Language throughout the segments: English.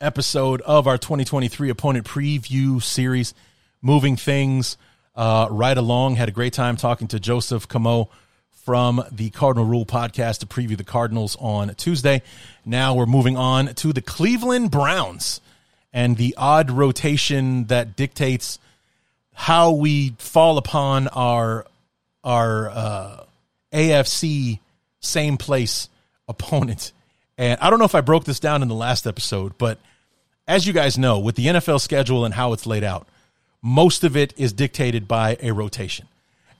episode of our 2023 opponent preview series, moving things uh, right along. Had a great time talking to Joseph Camo from the Cardinal Rule podcast to preview the Cardinals on Tuesday. Now we're moving on to the Cleveland Browns and the odd rotation that dictates how we fall upon our our uh, AFC same place opponent. And I don't know if I broke this down in the last episode, but as you guys know, with the NFL schedule and how it's laid out, most of it is dictated by a rotation.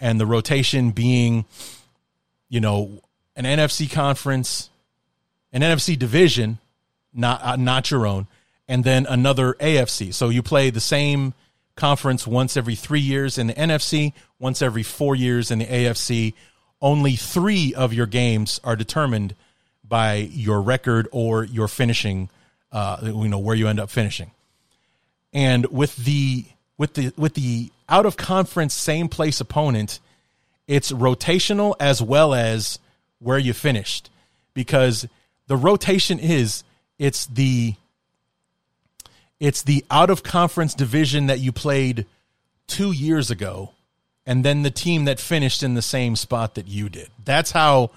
And the rotation being, you know, an NFC conference, an NFC division, not uh, not your own, and then another AFC. So you play the same conference once every 3 years in the NFC, once every 4 years in the AFC. Only 3 of your games are determined by your record or your finishing, uh, you know, where you end up finishing. And with the with the with the out of conference same place opponent, it's rotational as well as where you finished, because the rotation is it's the it's the out of conference division that you played two years ago, and then the team that finished in the same spot that you did. That's how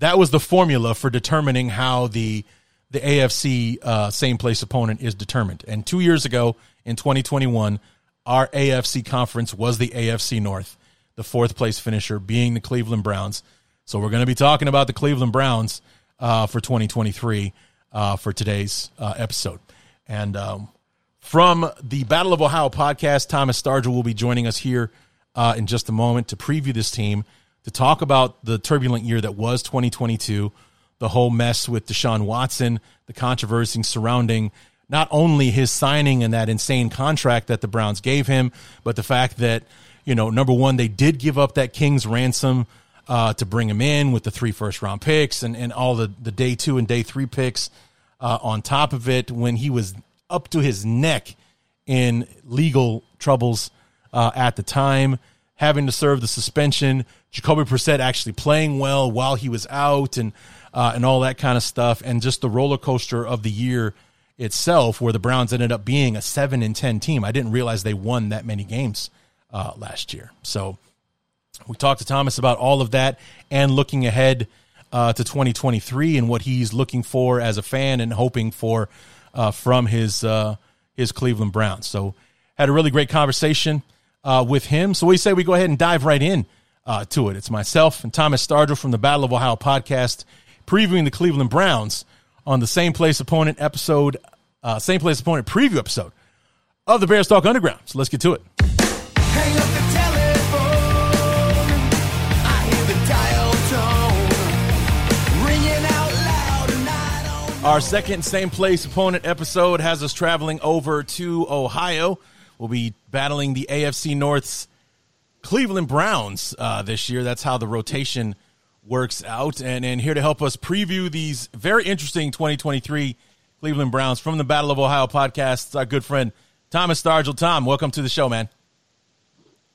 that was the formula for determining how the the AFC uh, same place opponent is determined. And two years ago in 2021, our AFC conference was the AFC North, the fourth place finisher being the Cleveland Browns. So we're going to be talking about the Cleveland Browns uh, for 2023 uh, for today's uh, episode. And um, from the Battle of Ohio podcast, Thomas Stargell will be joining us here uh, in just a moment to preview this team to talk about the turbulent year that was 2022, the whole mess with Deshaun Watson, the controversy surrounding not only his signing and that insane contract that the Browns gave him, but the fact that, you know, number one, they did give up that King's ransom uh, to bring him in with the three first round picks and, and all the, the day two and day three picks uh, on top of it when he was up to his neck in legal troubles uh, at the time having to serve the suspension, Jacoby Brissett actually playing well while he was out, and uh, and all that kind of stuff, and just the roller coaster of the year itself, where the Browns ended up being a seven and ten team. I didn't realize they won that many games uh, last year. So we talked to Thomas about all of that and looking ahead uh, to 2023 and what he's looking for as a fan and hoping for uh, from his uh, his Cleveland Browns. So had a really great conversation uh, with him. So we say we go ahead and dive right in uh, to it. It's myself and Thomas Stargell from the Battle of Ohio podcast, previewing the Cleveland Browns on the same place opponent episode, uh, same place opponent preview episode of the Bears Talk Underground. So let's get to it. Our second same place opponent episode has us traveling over to Ohio will be battling the AFC North's Cleveland Browns uh, this year. That's how the rotation works out. And, and here to help us preview these very interesting 2023 Cleveland Browns from the Battle of Ohio podcast, our good friend Thomas Stargell. Tom, welcome to the show, man.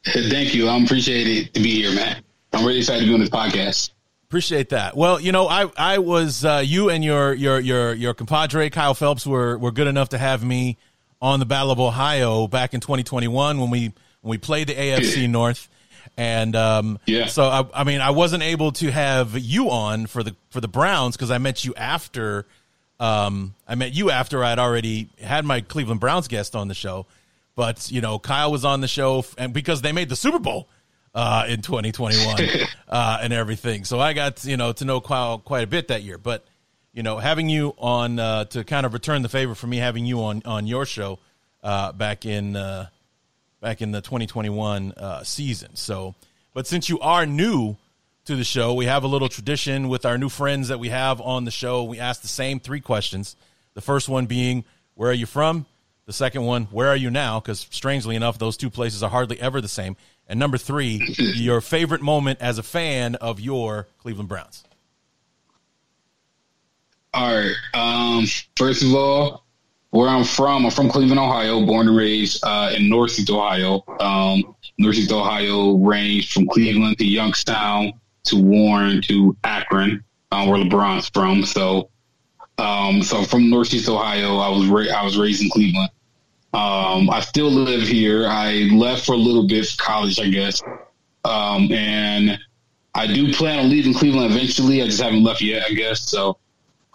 Thank you. I'm appreciated to be here, man. I'm really excited to be on this podcast. Appreciate that. Well, you know, I I was uh, you and your your your your compadre Kyle Phelps were were good enough to have me on the Battle of Ohio back in 2021 when we when we played the AFC North. And um, yeah, so I, I, mean, I wasn't able to have you on for the for the Browns because I met you after. Um, I met you after I'd already had my Cleveland Browns guest on the show, but you know, Kyle was on the show, and because they made the Super Bowl uh, in 2021 uh, and everything. So I got you know to know quite quite a bit that year. But you know, having you on uh, to kind of return the favor for me having you on on your show uh, back in uh, back in the 2021 uh, season. So, but since you are new to the show, we have a little tradition with our new friends that we have on the show. We ask the same three questions. The first one being, "Where are you from?" The second one, "Where are you now?" Because strangely enough, those two places are hardly ever the same. And number three, your favorite moment as a fan of your Cleveland Browns. All right. Um, first of all, where I'm from, I'm from Cleveland, Ohio, born and raised uh, in Northeast Ohio. Um, Northeast Ohio ranged from Cleveland to Youngstown to Warren to Akron, uh, where LeBron's from. So, um, so from Northeast Ohio, I was ra- I was raised in Cleveland. Um, I still live here. I left for a little bit for college, I guess. Um, and I do plan on leaving Cleveland eventually. I just haven't left yet, I guess. So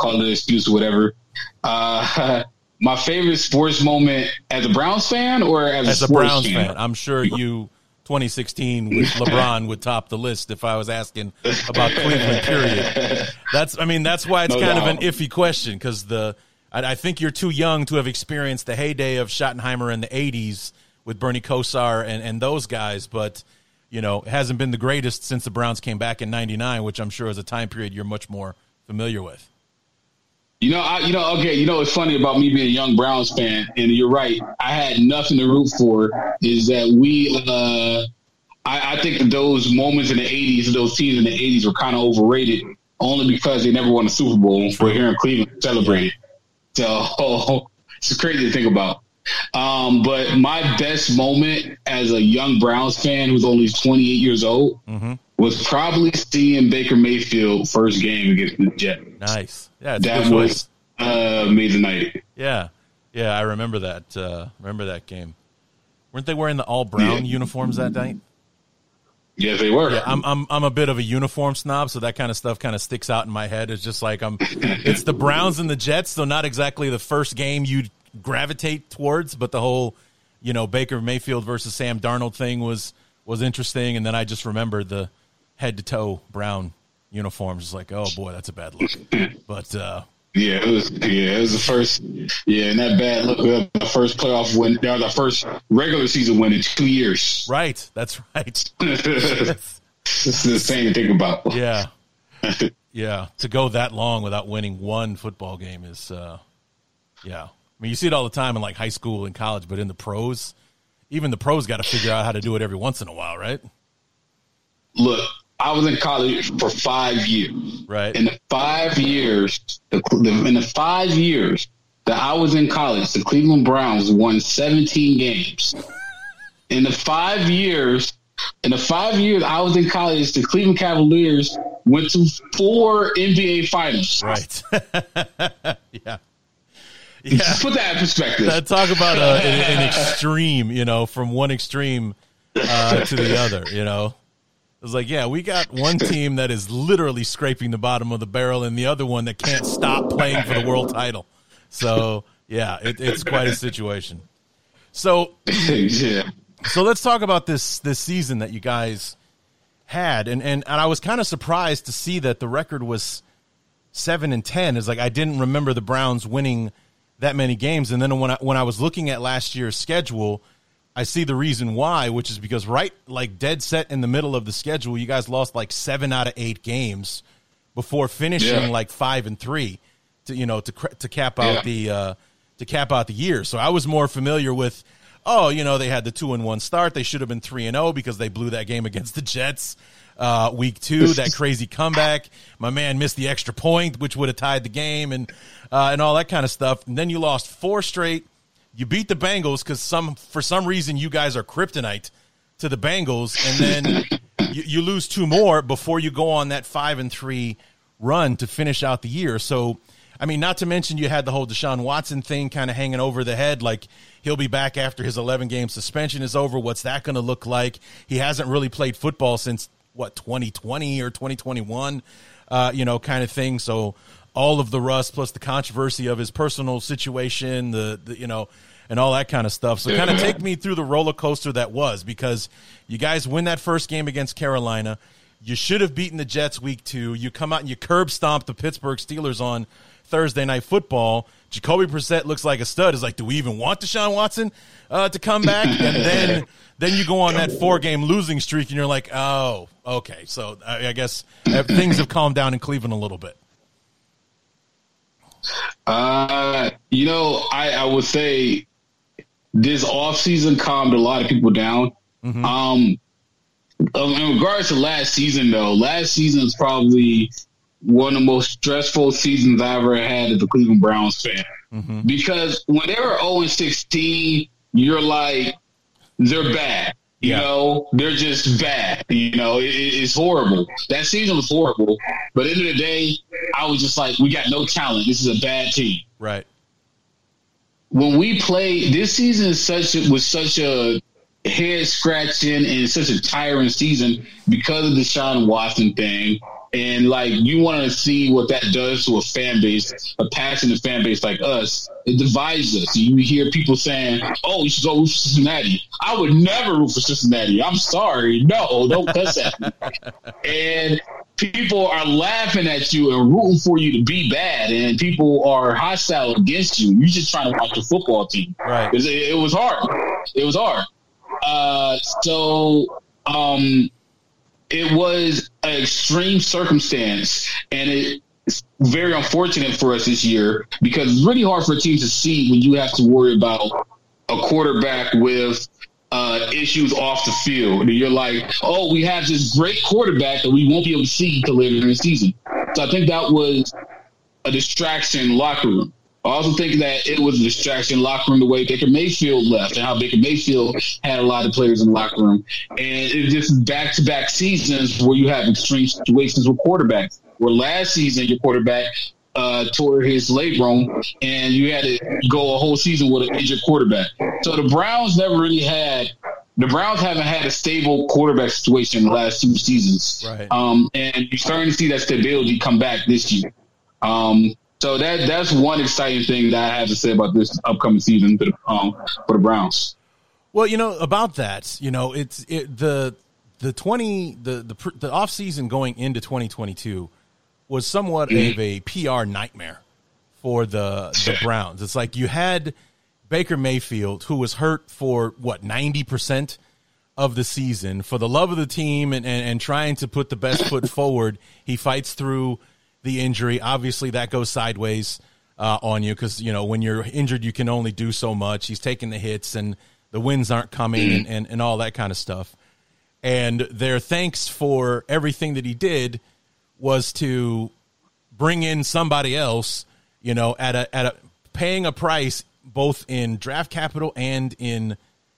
call it an excuse or whatever. Uh, my favorite sports moment as a Browns fan or as, as a, a Browns fan? fan? I'm sure you 2016 with LeBron would top the list if I was asking about Cleveland. Period. That's I mean that's why it's no kind doubt. of an iffy question because the I, I, think you're too young to have experienced the heyday of Schottenheimer in the '80s with Bernie Kosar and and those guys, but you know it hasn't been the greatest since the Browns came back in '99, which I'm sure is a time period you're much more familiar with. You know, I, you know, okay, you know what's funny about me being a young Browns fan, and you're right. I had nothing to root for. Is that we? Uh, I, I think that those moments in the '80s, those teams in the '80s, were kind of overrated, only because they never won a Super Bowl. We're here in Cleveland celebrating. So it's crazy to think about. Um, but my best moment as a young Browns fan who's only 28 years old mm-hmm. was probably seeing Baker Mayfield first game against the Jets. Nice. Yeah, that was uh, amazing night. Yeah, yeah, I remember that. Uh, remember that game. Weren't they wearing the all brown yeah. uniforms that night? Yes, they were. Yeah, I'm I'm I'm a bit of a uniform snob, so that kind of stuff kind of sticks out in my head. It's just like I'm. it's the Browns and the Jets, so not exactly the first game you'd gravitate towards, but the whole, you know, Baker Mayfield versus Sam Darnold thing was was interesting, and then I just remembered the head to toe brown uniforms. It's like, oh boy, that's a bad look. But uh, yeah, it was yeah, it was the first yeah, and that bad look the first playoff win that was our first regular season win in two years. Right. That's right. it's insane to think about. Yeah. Yeah. To go that long without winning one football game is uh yeah. I mean you see it all the time in like high school and college, but in the pros, even the pros gotta figure out how to do it every once in a while, right? Look, I was in college for five years. Right. In the five years, the, in the five years that I was in college, the Cleveland Browns won 17 games. In the five years, in the five years I was in college, the Cleveland Cavaliers went to four NBA finals. Right. yeah. Yeah. Just put that in perspective. Talk about a, an, an, extreme, you know, from one extreme uh, to the other, you know. It was like, yeah, we got one team that is literally scraping the bottom of the barrel, and the other one that can't stop playing for the world title. So, yeah, it, it's quite a situation. So, yeah. So let's talk about this this season that you guys had, and and, and I was kind of surprised to see that the record was seven and ten. Is like I didn't remember the Browns winning that many games, and then when I when I was looking at last year's schedule I see the reason why, which is because right like dead set in the middle of the schedule, you guys lost like seven out of eight games before finishing yeah. like five and three to you know to to cap out yeah. the uh, to cap out the year. So I was more familiar with oh you know they had the two and one start, they should have been three and zero oh because they blew that game against the Jets. Uh, week two, that crazy comeback. My man missed the extra point, which would have tied the game, and uh, and all that kind of stuff. And then you lost four straight you beat the Bengals because some for some reason you guys are kryptonite to the Bengals, and then you, you, lose two more before you go on that five and three run to finish out the year. So, I mean, not to mention you had the whole Deshaun Watson thing kind of hanging over the head, like he'll be back after his 11 game suspension is over. What's that going to look like? He hasn't really played football since what 2020 or 2021, uh, you know, kind of thing. So all of the rust plus the controversy of his personal situation, the, the you know, and all that kind of stuff. So, kind of take me through the roller coaster that was because you guys win that first game against Carolina. You should have beaten the Jets week two. You come out and you curb stomp the Pittsburgh Steelers on Thursday night football. Jacoby Brissett looks like a stud. Is like, do we even want Deshaun Watson uh, to come back? And then then you go on that four game losing streak, and you're like, oh, okay. So I, I guess uh, things have calmed down in Cleveland a little bit. Uh, you know, I, I would say this offseason calmed a lot of people down. Mm-hmm. Um, um, in regards to last season, though, last season is probably one of the most stressful seasons I ever had as a Cleveland Browns fan. Mm-hmm. Because when they were 0 16, you're like, they're bad. You yeah. know, they're just bad. You know, it, it's horrible. That season was horrible. But at the end of the day, I was just like, we got no talent. This is a bad team. Right. When we play this season, is such a, was such a head scratching and such a tiring season because of Deshaun Watson thing and like you want to see what that does to a fan base, a passionate fan base like us. It divides us. You hear people saying, "Oh, you should go root for Cincinnati." I would never root for Cincinnati. I'm sorry, no, don't cuss at me. and people are laughing at you and rooting for you to be bad, and people are hostile against you. You're just trying to watch the football team. Right? It, it was hard. It was hard. Uh, so. Um, it was an extreme circumstance, and it's very unfortunate for us this year because it's really hard for a team to see when you have to worry about a quarterback with uh, issues off the field. And you're like, oh, we have this great quarterback that we won't be able to see until later in the season. So I think that was a distraction locker room. I also think that it was a distraction locker room the way Baker Mayfield left and how Baker Mayfield had a lot of players in the locker room. And it's just back to back seasons where you have extreme situations with quarterbacks. Where last season your quarterback uh, tore his labrum and you had to go a whole season with an injured quarterback. So the Browns never really had the Browns haven't had a stable quarterback situation in the last two seasons. Right. Um, and you're starting to see that stability come back this year. Um, so that that's one exciting thing that I have to say about this upcoming season for the, um, for the Browns. Well, you know about that, you know it's it, the the twenty the the the off season going into twenty twenty two was somewhat mm-hmm. of a PR nightmare for the the Browns. It's like you had Baker Mayfield who was hurt for what ninety percent of the season for the love of the team and, and, and trying to put the best foot forward. He fights through the injury. Obviously, that goes sideways uh, on you because you know when you're injured, you can only do so much. He's taking the hits, and the wins aren't coming, and, and, and all that kind of stuff. And their thanks for everything that he did was to bring in somebody else, you know, at a at a paying a price both in draft capital and in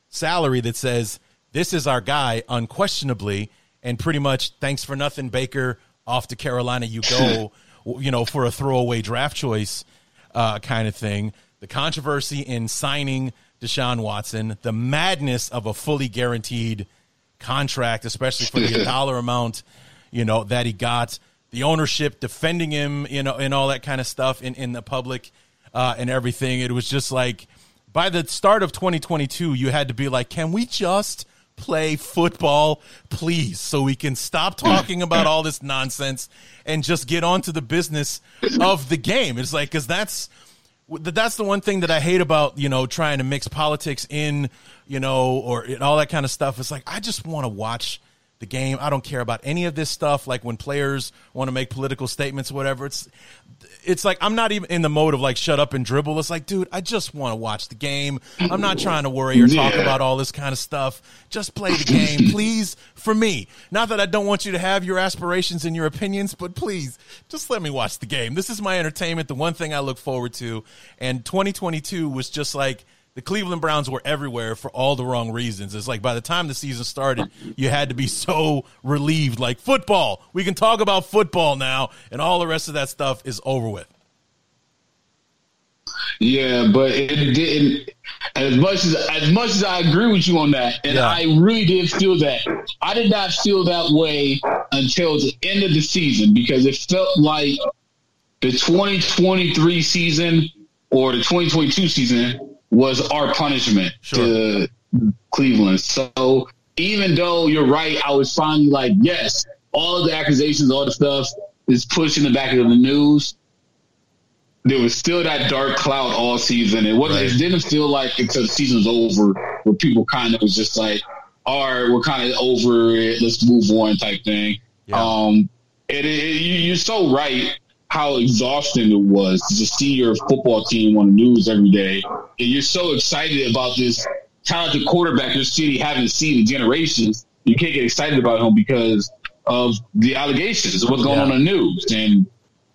salary that says this is our guy unquestionably and pretty much thanks for nothing Baker off to Carolina you go, you know, for a throwaway draft choice uh, kind of thing. The controversy in signing Deshaun Watson, the madness of a fully guaranteed contract, especially for the dollar amount, you know, that he got, the ownership defending him, you know, and all that kind of stuff in, in the public uh, and everything. It was just like by the start of 2022, you had to be like, can we just play football, please, so we can stop talking about all this nonsense and just get on to the business of the game. It's like, because that's that's the one thing that I hate about you know trying to mix politics in, you know, or all that kind of stuff. It's like I just want to watch the game. I don't care about any of this stuff. Like when players want to make political statements, or whatever. It's it's like I'm not even in the mode of like shut up and dribble. It's like, dude, I just want to watch the game. I'm not trying to worry or talk yeah. about all this kind of stuff. Just play the game, please, for me. Not that I don't want you to have your aspirations and your opinions, but please, just let me watch the game. This is my entertainment, the one thing I look forward to. And 2022 was just like the Cleveland Browns were everywhere for all the wrong reasons. It's like by the time the season started, you had to be so relieved. Like football, we can talk about football now, and all the rest of that stuff is over with. Yeah, but it didn't. As much as as much as I agree with you on that, and yeah. I really did feel that. I did not feel that way until the end of the season because it felt like the 2023 season or the 2022 season was our punishment Sure. to Cleveland. So even though you're right, I was finally like, yes, all of the accusations, all the stuff is pushed in the back of the news. There was still that dark cloud all season. It wasn't. Right. It didn't feel like until the season's over, where people kind of was just like, "All right, we're kind of over it. Let's move on," type thing. Yeah. Um, it, it, you, you're so right. How exhausting it was to just see your football team on the news every day, and you're so excited about this talented quarterback your city haven't seen in generations. You can't get excited about him because of the allegations of what's going Yeah. on in the news. And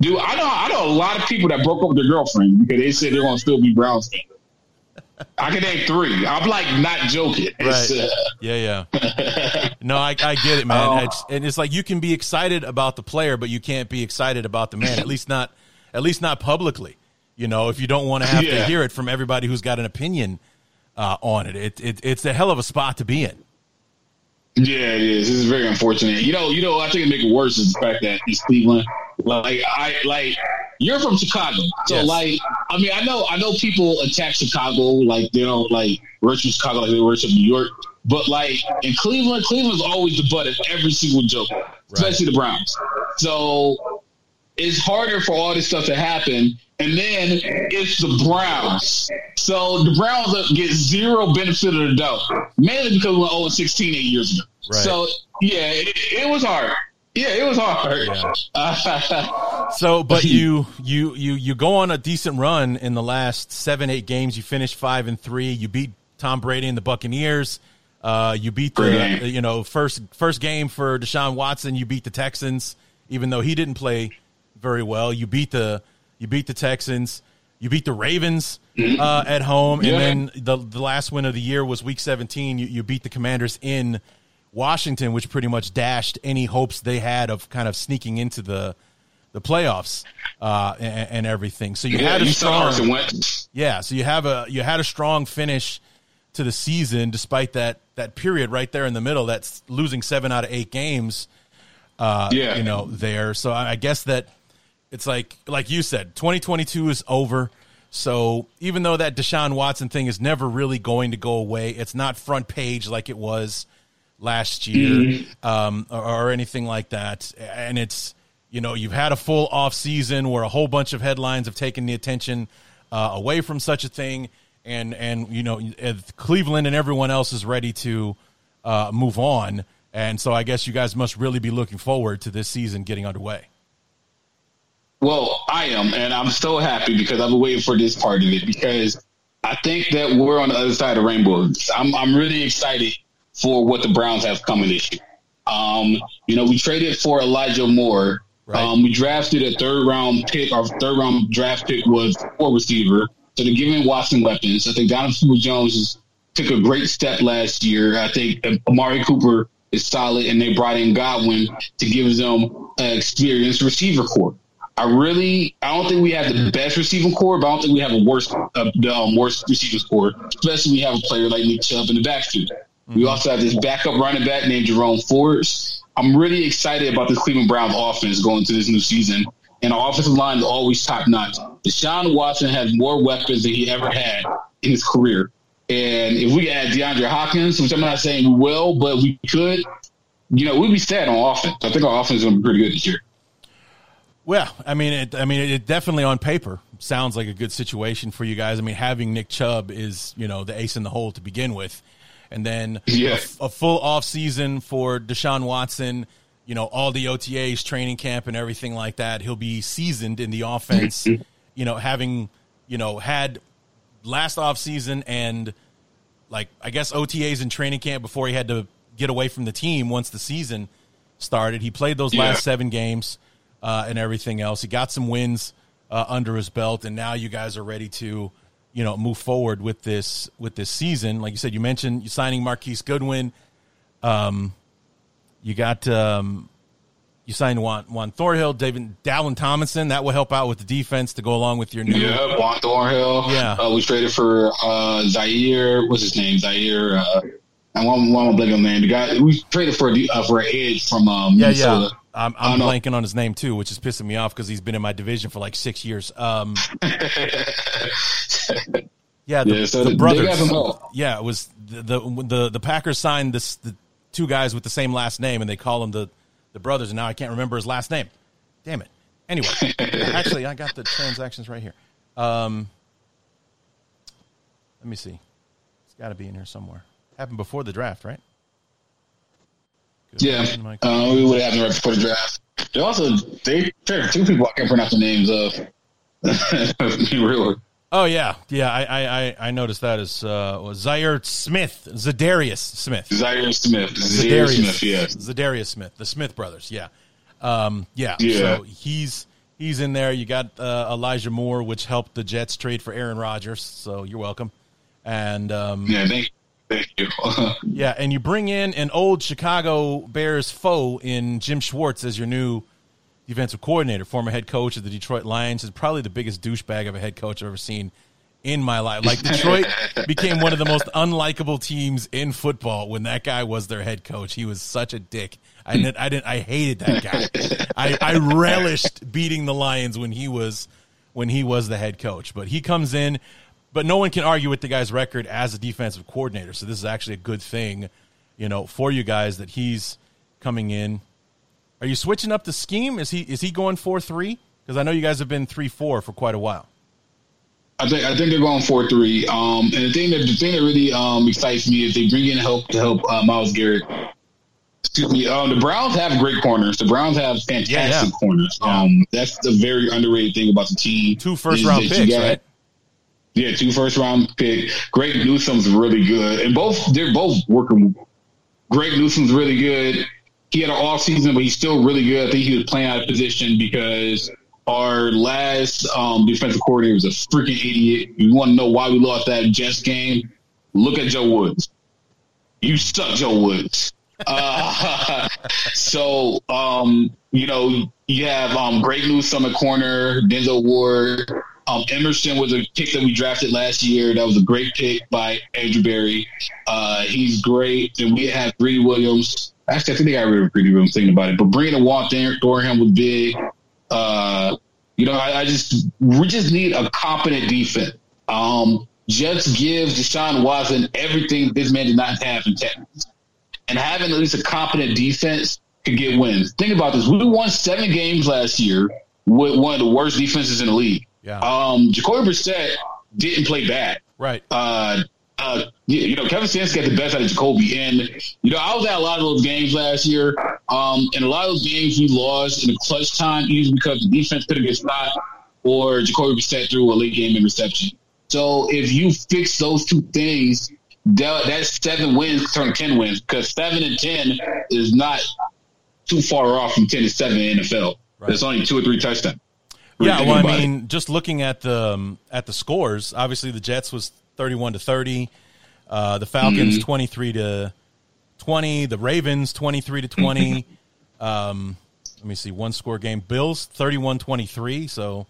dude, I know I know a lot of people that broke up with their girlfriend because they said they're going to still be Browns fans. I can name three. I'm like not joking. Right. uh, Yeah, yeah. No, I, I get it, man. Oh. It's, and it's like you can be excited about the player, but you can't be excited about the man. At least not, at least not publicly. You know, if you don't want to have to hear it from everybody who's got an opinion uh, on it, it, it, it's a hell of a spot to be in. Yeah, it is. This is very unfortunate. You know, you know, I think it make it worse is the fact that it's Cleveland. Like I like you're from Chicago. So Yes. like I mean I know I know people attack Chicago like they don't like worship Chicago like they worship New York. But like in Cleveland, Cleveland's always the butt of every single joke. Especially the Browns. So it's harder for all this stuff to happen. And then it's the Browns. So the Browns get zero benefit of the doubt, mainly because we were 0 16 eight years ago. Right. So, yeah, it, it was hard. Yeah, it was hard. Yeah. So, but you you you you go on a decent run in the last seven eight games. You finish five and three. You beat Tom Brady and the Buccaneers. Uh, you beat the you know first first game for Deshaun Watson. You beat the Texans, even though he didn't play very well. You beat the you beat the Texans. You beat the Ravens uh, at home, Yeah. and then the the last win of the year was Week 17. You, you beat the Commanders in Washington, which pretty much dashed any hopes they had of kind of sneaking into the the playoffs uh, and, and everything. So you yeah, had a you strong, yeah. So you have a you had a strong finish to the season, despite that that period right there in the middle. That's losing seven out of eight games. Uh, Yeah. you know there. So I I guess that it's like like you said, 2022 is over. So even though that Deshaun Watson thing is never really going to go away, it's not front page like it was last year um, or, or anything like that. And it's you know you've had a full off season where a whole bunch of headlines have taken the attention uh, away from such a thing, and and you know Cleveland and everyone else is ready to uh, move on. And so I guess you guys must really be looking forward to this season getting underway. Well, I am, and I'm so happy because I've been waiting for this part of it because I think that we're on the other side of the rainbow. I'm I'm really excited for what the Browns have coming this year. Um, you know, we traded for Elijah Moore. Right. Um, we drafted a third round pick. Our third round draft pick was four receiver. So they're giving Watson weapons. I think Donovan Jones is, took a great step last year. I think Amari Cooper is solid, and they brought in Goodwin to give them an experienced receiver core. I really, I don't think we have the best receiving core, but I don't think we have a worse, uh, the um, worst receiving core, especially when you have a player like Nick Chubb in the backfield. We also have this backup running back named Jerome Fords. I'm really excited about this Cleveland Browns offense going into this new season. And our offensive line is always top notch. Deshaun Watson has more weapons than he ever had in his career. And if we add DeAndre Hopkins, which I'm not saying we will, but we could, you know, we'd be set on offense. I think our offense is going to be pretty good this year. Well, I mean, it, I mean, it definitely on paper sounds like a good situation for you guys. I mean, having Nick Chubb is, you know, the ace in the hole to begin with, and then Yeah. a, a full off season for Deshaun Watson. You know, all the OTAs, training camp, and everything like that. He'll be seasoned in the offense. you know, having you know had last off season and like I guess OTAs and training camp before he had to get away from the team once the season started. He played those Yeah. last seven games uh, and everything else. He got some wins uh, under his belt, and now you guys are ready to, you know, move forward with this with this season. Like you said, you mentioned you signing Marquise Goodwin. Um, you got um, you signed Juan, Juan Thornhill, David Dalvin Tomlinson. That will help out with the defense to go along with your new. Yeah, Juan Thornhill. Yeah. Uh, we traded for uh, Zaire. What's his name? Zaire. Uh, and one, one blank on the name. The guy we traded for a uh, for an edge from um, Yeah, Minnesota. yeah. I'm, I'm don't know. blanking on his name too, which is pissing me off because he's been in my division for like six years. Um, Yeah, the, Yeah, so the brothers. Yeah, it was the, the the the Packers signed this the two guys with the same last name, and they call them the the brothers. And now I can't remember his last name. Damn it. Anyway, actually, I got the transactions right here. Um, let me see. It's got to be in here somewhere. Happened before the draft, right? Yeah, uh, we would have happened right before the draft. They also they there two people I can't pronounce the names of. really? Oh yeah, yeah. I I I- noticed that as uh, Zaire Smith, Zadarius Smith, Zaire Smith, Zaire Smith, yes. Zadarius Smith, the Smith brothers. Yeah, um, yeah. Yeah. So he's he's in there. You got uh, Elijah Moore, which helped the Jets trade for Aaron Rodgers. So you're welcome. And um, Yeah, thank, thank you. yeah, and you bring in an old Chicago Bears foe in Jim Schwartz as your new defensive coordinator, former head coach of the Detroit Lions, is probably the biggest douchebag of a head coach I've ever seen in my life. Like Detroit became one of the most unlikable teams in football when that guy was their head coach. He was such a dick. I didn't, I didn't, I hated that guy. I, I relished beating the Lions when he was when he was the head coach. But he comes in, but no one can argue with the guy's record as a defensive coordinator. So this is actually a good thing, you know, for you guys that he's coming in. Are you switching up the scheme? Is he is he going four three? Because I know you guys have been three four for quite a while. I think I think they're going four three. Um, and the thing that the thing that really um excites me is they bring in help to help uh, Myles Garrett. Excuse me. Um, the Browns have great corners. The Browns have fantastic Yeah, yeah. corners. Um, that's the very underrated thing about the team. Two first round picks, got- right? Yeah, two first round pick. Greg Newsome's really good, and both they're both working. Greg Newsome's really good. He had an off season, but he's still really good. I think he was playing out of position because our last um, defensive coordinator was a freaking idiot. You want to know why we lost that Jets game? Look at Joe Woods. You suck, Joe Woods. Uh, so, um, you know, you have um, Greg Newsome at corner, Denzel Ward. Um, Emerson was a pick that we drafted last year. That was a great pick by Andrew Berry. Uh, he's great. And we have Greedy Williams. Actually, I think they got rid of Greedy Williams thinking about it. But bringing a Walt Thornhill was big. Uh, you know, I, I just we just need a competent defense. Um, just give Deshaun Watson everything this man did not have in Texas and having at least a competent defense could get wins. Think about this: we won seven games last year with one of the worst defenses in the league. Yeah. Um, Jacoby Brissett didn't play bad. Right. Uh, uh, you know, Kevin Stefanski got the best out of Jacoby, and you know, I was at a lot of those games last year. Um, and a lot of those games we lost in the clutch time either because the defense couldn't get stopped or Jacoby Brissett threw a late game interception. So if you fix those two things, that, that seven wins turn ten wins because seven and ten is not too far off from ten to seven in the NFL. Right. There's only two or three touchdowns. Yeah, well, I mean, just looking at the um, at the scores, obviously the Jets was thirty-one to thirty, uh, the Falcons Mm-hmm. twenty-three to twenty, the Ravens twenty-three to 20 um, let me see, one score game. Bills 31-23, so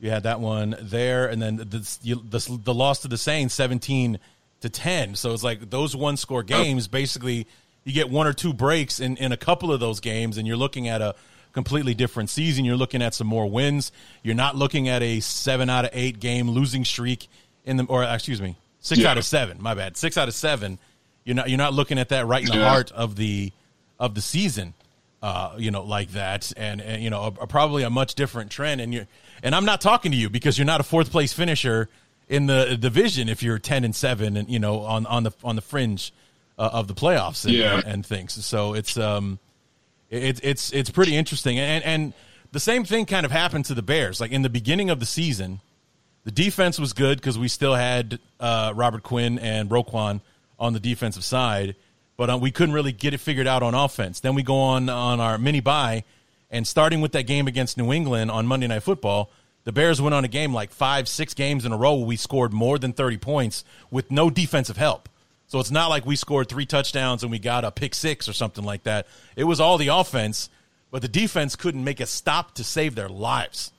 you had that one there, and then the you, the, the loss to the Saints seventeen to ten. So it's like those one score games. Basically, you get one or two breaks in in a couple of those games, and you're looking at a completely different season. You're looking at some more wins. You're not looking at a seven out of eight game losing streak in the or excuse me, six Yeah. out of seven. My bad, six out of seven. You're not you're not looking at that right in the Yeah. heart of the of the season. Uh, you know, like that, and, and you know, a, a- probably a much different trend. And you're, and I'm not talking to you because you're not a fourth place finisher in the division if you're ten and seven, and you know, on on the on the fringe uh, of the playoffs and, Yeah. and things. So it's um, it's it's it's pretty interesting, and and the same thing kind of happened to the Bears. Like in the beginning of the season, the defense was good because we still had uh, Robert Quinn and Roquan on the defensive side, but uh, we couldn't really get it figured out on offense. Then we go on on our mini bye, and starting with that game against New England on Monday Night Football, the Bears went on a game like five, six games in a row where we scored more than thirty points with no defensive help. So it's not like we scored three touchdowns and we got a pick six or something like that. It was all the offense, but the defense couldn't make a stop to save their lives.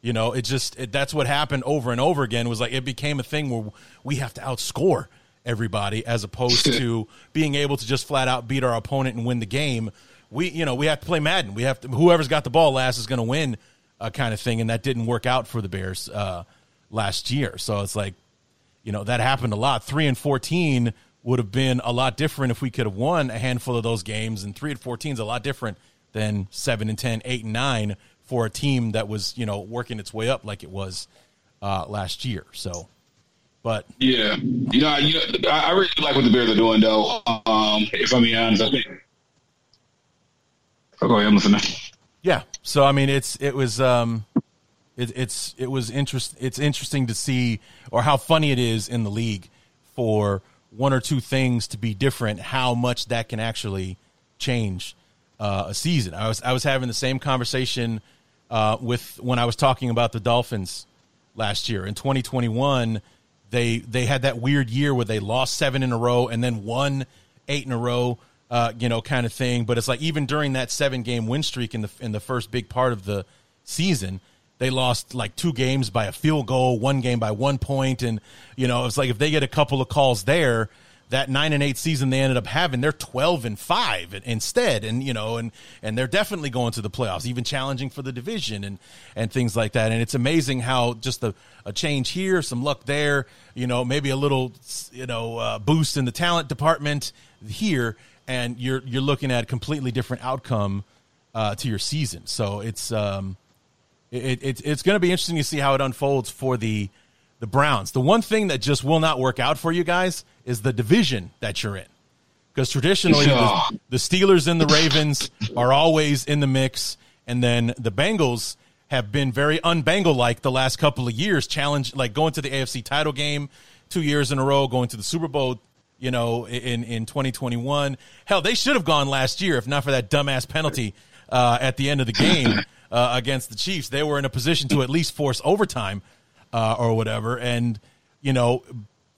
You know, it just it, that's what happened over and over again. Was like it became a thing where we have to outscore everybody as opposed to being able to just flat out beat our opponent and win the game. We you know we have to play Madden. We have to whoever's got the ball last is going to win, uh, kind of thing. And that didn't work out for the Bears uh, last year. So it's like you know that happened a lot. Three and fourteen would have been a lot different if we could have won a handful of those games, and three and fourteen is a lot different than seven and 10, 8 and nine for a team that was you know working its way up like it was uh, last year. So, but yeah, you know, you know, I, I really like what the Bears are doing, though. Um, if I'm being honest, I think. Oh, go ahead, I'm listening. Yeah, so I mean, it's it was um, it, it's it was interest it's interesting to see or how funny it is in the league for one or two things to be different, how much that can actually change uh, a season. I was I was having the same conversation uh, with when I was talking about the Dolphins last year in 2021. They they had that weird year where they lost seven in a row and then won eight in a row, uh, you know, kind of thing. But it's like even during that seven game win streak in the in the first big part of the season, they lost like two games by a field goal, one game by one point, and you know it's like if they get a couple of calls there, that nine and eight season they ended up having, they're twelve and five instead, and you know, and and they're definitely going to the playoffs, even challenging for the division and and things like that. And it's amazing how just a, a change here, some luck there, you know, maybe a little you know uh, boost in the talent department here, and you're you're looking at a completely different outcome uh, to your season. So it's um, it, it, it's going to be interesting to see how it unfolds for the the Browns. The one thing that just will not work out for you guys is the division that you're in. Because traditionally, the, the Steelers and the Ravens are always in the mix, and then the Bengals have been very unbengal like the last couple of years, challenge like going to the AFC title game two years in a row, going to the Super Bowl, you know, in in 2021. Hell, they should have gone last year if not for that dumbass penalty uh, at the end of the game uh, against the Chiefs. They were in a position to at least force overtime uh, or whatever, and you know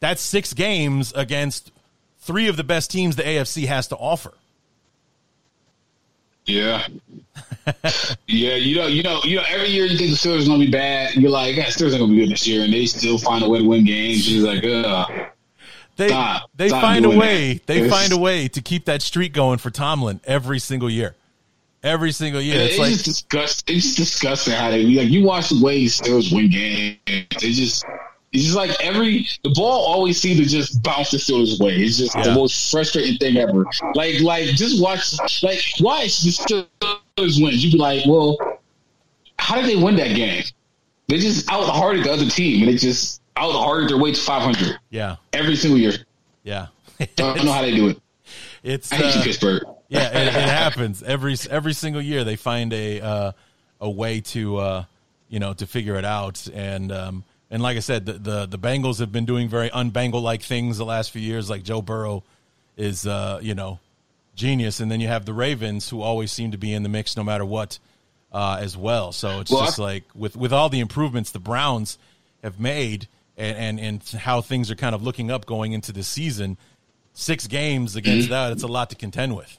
that's six games against three of the best teams the AFC has to offer. Yeah, yeah. You know, you know, you know. Every year you think the Steelers are gonna be bad. You're like, yeah, Steelers are gonna be good this year, and they still find a way to win games. You're like, uh, they stop, they stop find a way. That. They it's, find a way to keep that streak going for Tomlin every single year every single year. It's, it's like just disgusting. It's disgusting how they like. You watch the way Steelers win games. They just. It's just like every the ball always seems to just bounce the Steelers' way. It's just yeah. the most frustrating thing ever. Like, like just watch, like watch the Steelers win. You'd be like, well, how did they win that game? They just out hearted the other team, and they just out hearted their way to 500. Yeah, every single year. Yeah, I don't know how they do it. It's I hate uh, Pittsburgh yeah, it, it, happens every every single year. They find a uh, a way to uh, you know to figure it out, and um, and like I said, the, the, the Bengals have been doing very unbangle like things the last few years. Like Joe Burrow is uh, you know genius, and then you have the Ravens who always seem to be in the mix no matter what uh, as well. So it's well, just like with with all the improvements the Browns have made. And, and, and how things are kind of looking up going into the season, six games against that, it's a lot to contend with.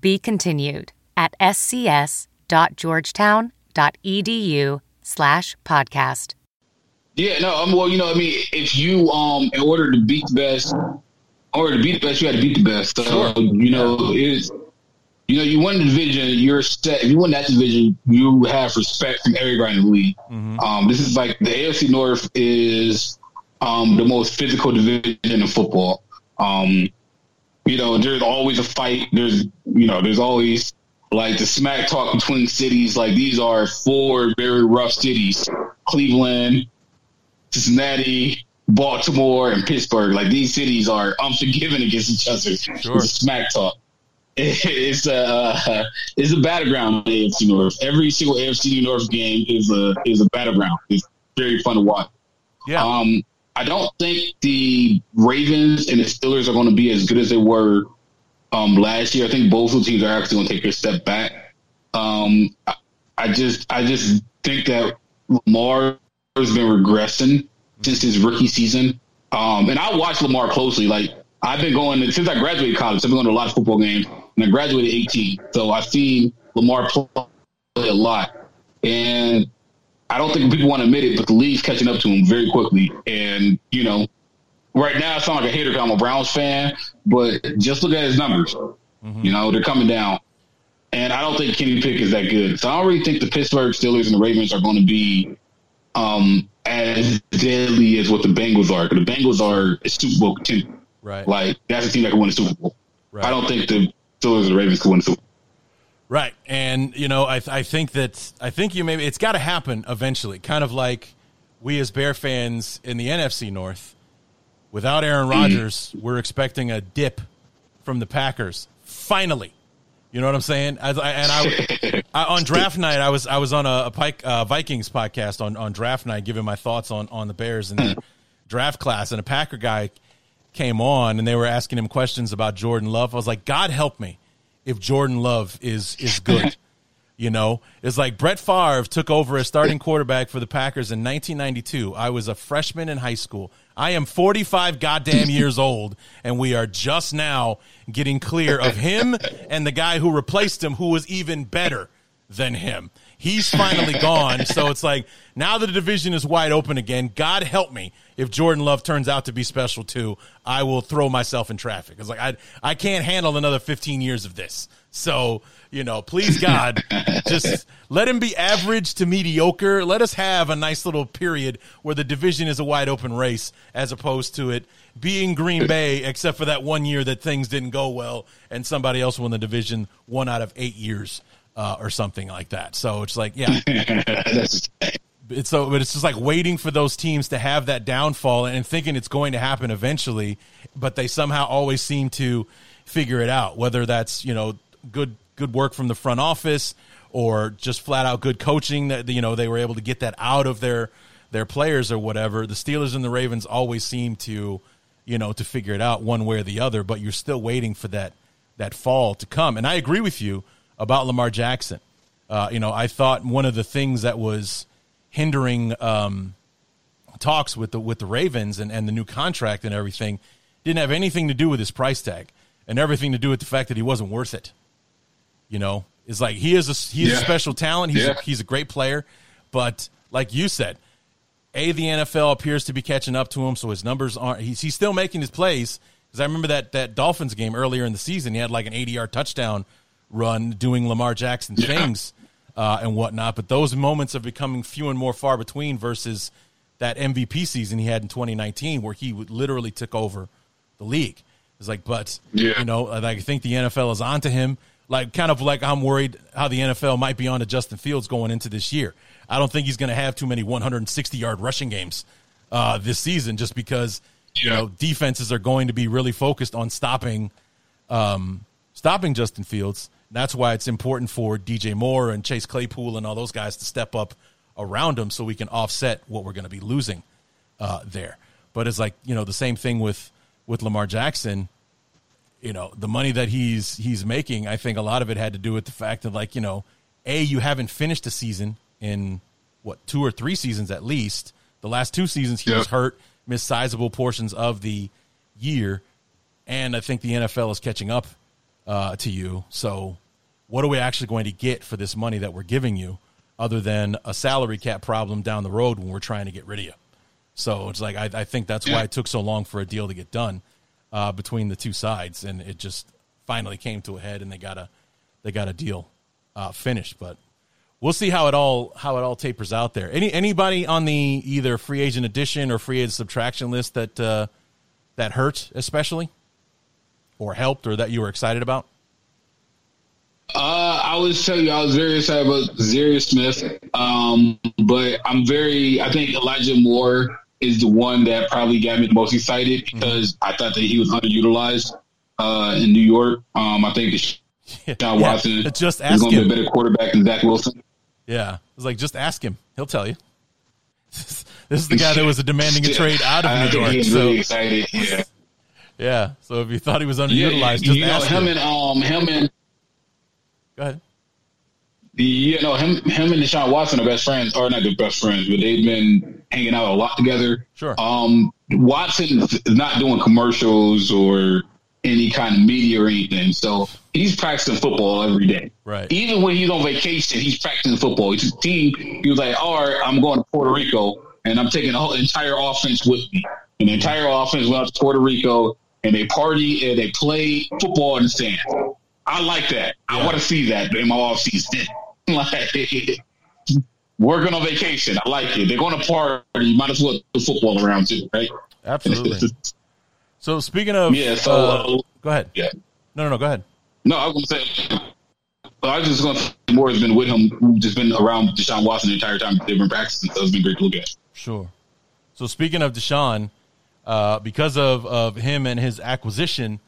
be continued at scs.georgetown.edu slash podcast. Yeah, no, um, well, you know, I mean, if you, um, in order to beat the best, in order to beat the best, you had to beat the best. So, sure. you know, it's, you know, you win the division, you're set. If you win that division, you have respect from everybody in the league. Mm-hmm. Um, this is like the AFC North is um, the most physical division in football. Um, you know, there's always a fight. There's, you know, there's always like the smack talk between cities. Like these are four very rough cities. Cleveland, Cincinnati, Baltimore, and Pittsburgh. Like these cities are unforgiving against each other. Sure. Smack talk. It's a uh, it's a battleground AFC North. Every single AFC North game is a is a battleground. It's very fun to watch. Yeah. Um, I don't think the Ravens and the Steelers are going to be as good as they were um, last year. I think both of the teams are actually going to take a step back. Um, I, I just I just think that Lamar has been regressing since his rookie season. Um, and I watch Lamar closely. Like I've been going since I graduated college. I've been going to a lot of football games, and I graduated 18. So I've seen Lamar play a lot, and I don't think people want to admit it, but the league's catching up to him very quickly. And you know, right now I sound like a hater because I'm a Browns fan, but just look at his numbers. You know, they're coming down. And I don't think Kenny Pickett is that good. So I don't really think the Pittsburgh Steelers and the Ravens are going to be um, as deadly as what the Bengals are. The Bengals are a Super Bowl contender. Right. Like that's a team that can win a Super Bowl. Right. I don't think the Steelers and the Ravens can win a Super Bowl. Right, and you know, I I think that I think you maybe it's got to happen eventually. Kind of like we as Bear fans in the NFC North, without Aaron Rodgers, we're expecting a dip from the Packers. Finally, you know what I'm saying? As I, and I, I on draft night, I was I was on a, a Pike uh, Vikings podcast on on draft night, giving my thoughts on on the Bears and their draft class, and a Packer guy came on and they were asking him questions about Jordan Love. I was like, God help me if Jordan Love is is good. You know, it's like Brett Favre took over as starting quarterback for the Packers in 1992. I was a freshman in high school. I am 45 goddamn years old, and we are just now getting clear of him and the guy who replaced him, who was even better than him. He's finally gone. So it's like now the division is wide open again. God help me if Jordan Love turns out to be special too. I will throw myself in traffic. It's like I I can't handle another 15 years of this. So you know, please God, just let him be average to mediocre. Let us have a nice little period where the division is a wide open race, as opposed to it being Green Bay, except for that one year that things didn't go well and somebody else won the division one out of eight years uh, or something like that. So it's like, yeah, it's so, but it's just like waiting for those teams to have that downfall and thinking it's going to happen eventually, but they somehow always seem to figure it out. Whether that's you know good good work from the front office or just flat out good coaching that you know they were able to get that out of their their players or whatever. The Steelers and the Ravens always seem to you know to figure it out one way or the other, but you're still waiting for that that fall to come. And I agree with you about Lamar Jackson. Uh, you know, I thought one of the things that was hindering um, talks with the with the Ravens and, and the new contract and everything didn't have anything to do with his price tag and everything to do with the fact that he wasn't worth it. You know, it's like he is a he's a Yeah. special talent. He's Yeah. a, he's a great player, but like you said, a the NFL appears to be catching up to him, so his numbers aren't. He's he's still making his plays. Because I remember that that Dolphins game earlier in the season, he had like an eighty yard touchdown run doing Lamar Jackson things uh, and whatnot. But those moments are becoming few and more far between versus that MVP season he had in 2019, where he literally took over the league. It's like, but Yeah. you know, I think the NFL is onto him. Like, kind of like I'm worried how the NFL might be on to Justin Fields going into this year. I don't think he's going to have too many 160 yard rushing games uh, this season, just because you know defenses are going to be really focused on stopping um, stopping Justin Fields. That's why it's important for DJ Moore and Chase Claypool and all those guys to step up around him so we can offset what we're going to be losing uh, there. But it's like you know the same thing with with Lamar Jackson. You know the money that he's he's making. I think a lot of it had to do with the fact that like you know, a you haven't finished a season in what two or three seasons at least. The last two seasons he Yeah. was hurt, missed sizable portions of the year, and I think the NFL is catching up uh, to you. So, what are we actually going to get for this money that we're giving you, other than a salary cap problem down the road when we're trying to get rid of you? So it's like I, I think that's why it took so long for a deal to get done uh, between the two sides, and it just finally came to a head, and they got a they got a deal uh, finished. But we'll see how it all how it all tapers out there. Any anybody on the either free agent addition or free agent subtraction list that uh, that hurt especially, or helped, or that you were excited about? Uh, I was tell you, I was very excited about Za'Darius Smith. Um, but I'm very, I think Elijah Moore is the one that probably got me the most excited mm-hmm. because I thought that he was underutilized uh, in New York. Um, I think John yeah, Watson just is going to be a better quarterback than Zach Wilson. Yeah, it's like just ask him; he'll tell you. this is the guy that was demanding a trade out of New York. He's so. really excited. Yeah. Yeah. So if you thought he was underutilized, yeah, just know, him, him and um him and go ahead. You know him him and Deshaun Watson are best friends, or not the best friends, but they've been hanging out a lot together. Sure. Um, Watson is not doing commercials or any kind of media or anything, so he's practicing football every day. Right. Even when he's on vacation, he's practicing football. His team, he was like, "All right, I'm going to Puerto Rico, and I'm taking the whole entire offense with me." And the entire offense went out to Puerto Rico, and they party and they play football in the sand. I like that. I want to see that in my off season. like working on vacation. I like it. They're going to party. You might as well put football around too, right? Absolutely. so speaking of, yeah. So uh, go ahead. Yeah. No, no, no. Go ahead. No, I was going to say. I was just going to Moore has been with him, just been around Deshaun Watson the entire time they've been practicing. So it's been great to look at. Sure. So speaking of Deshaun, uh, because of, of him and his acquisition,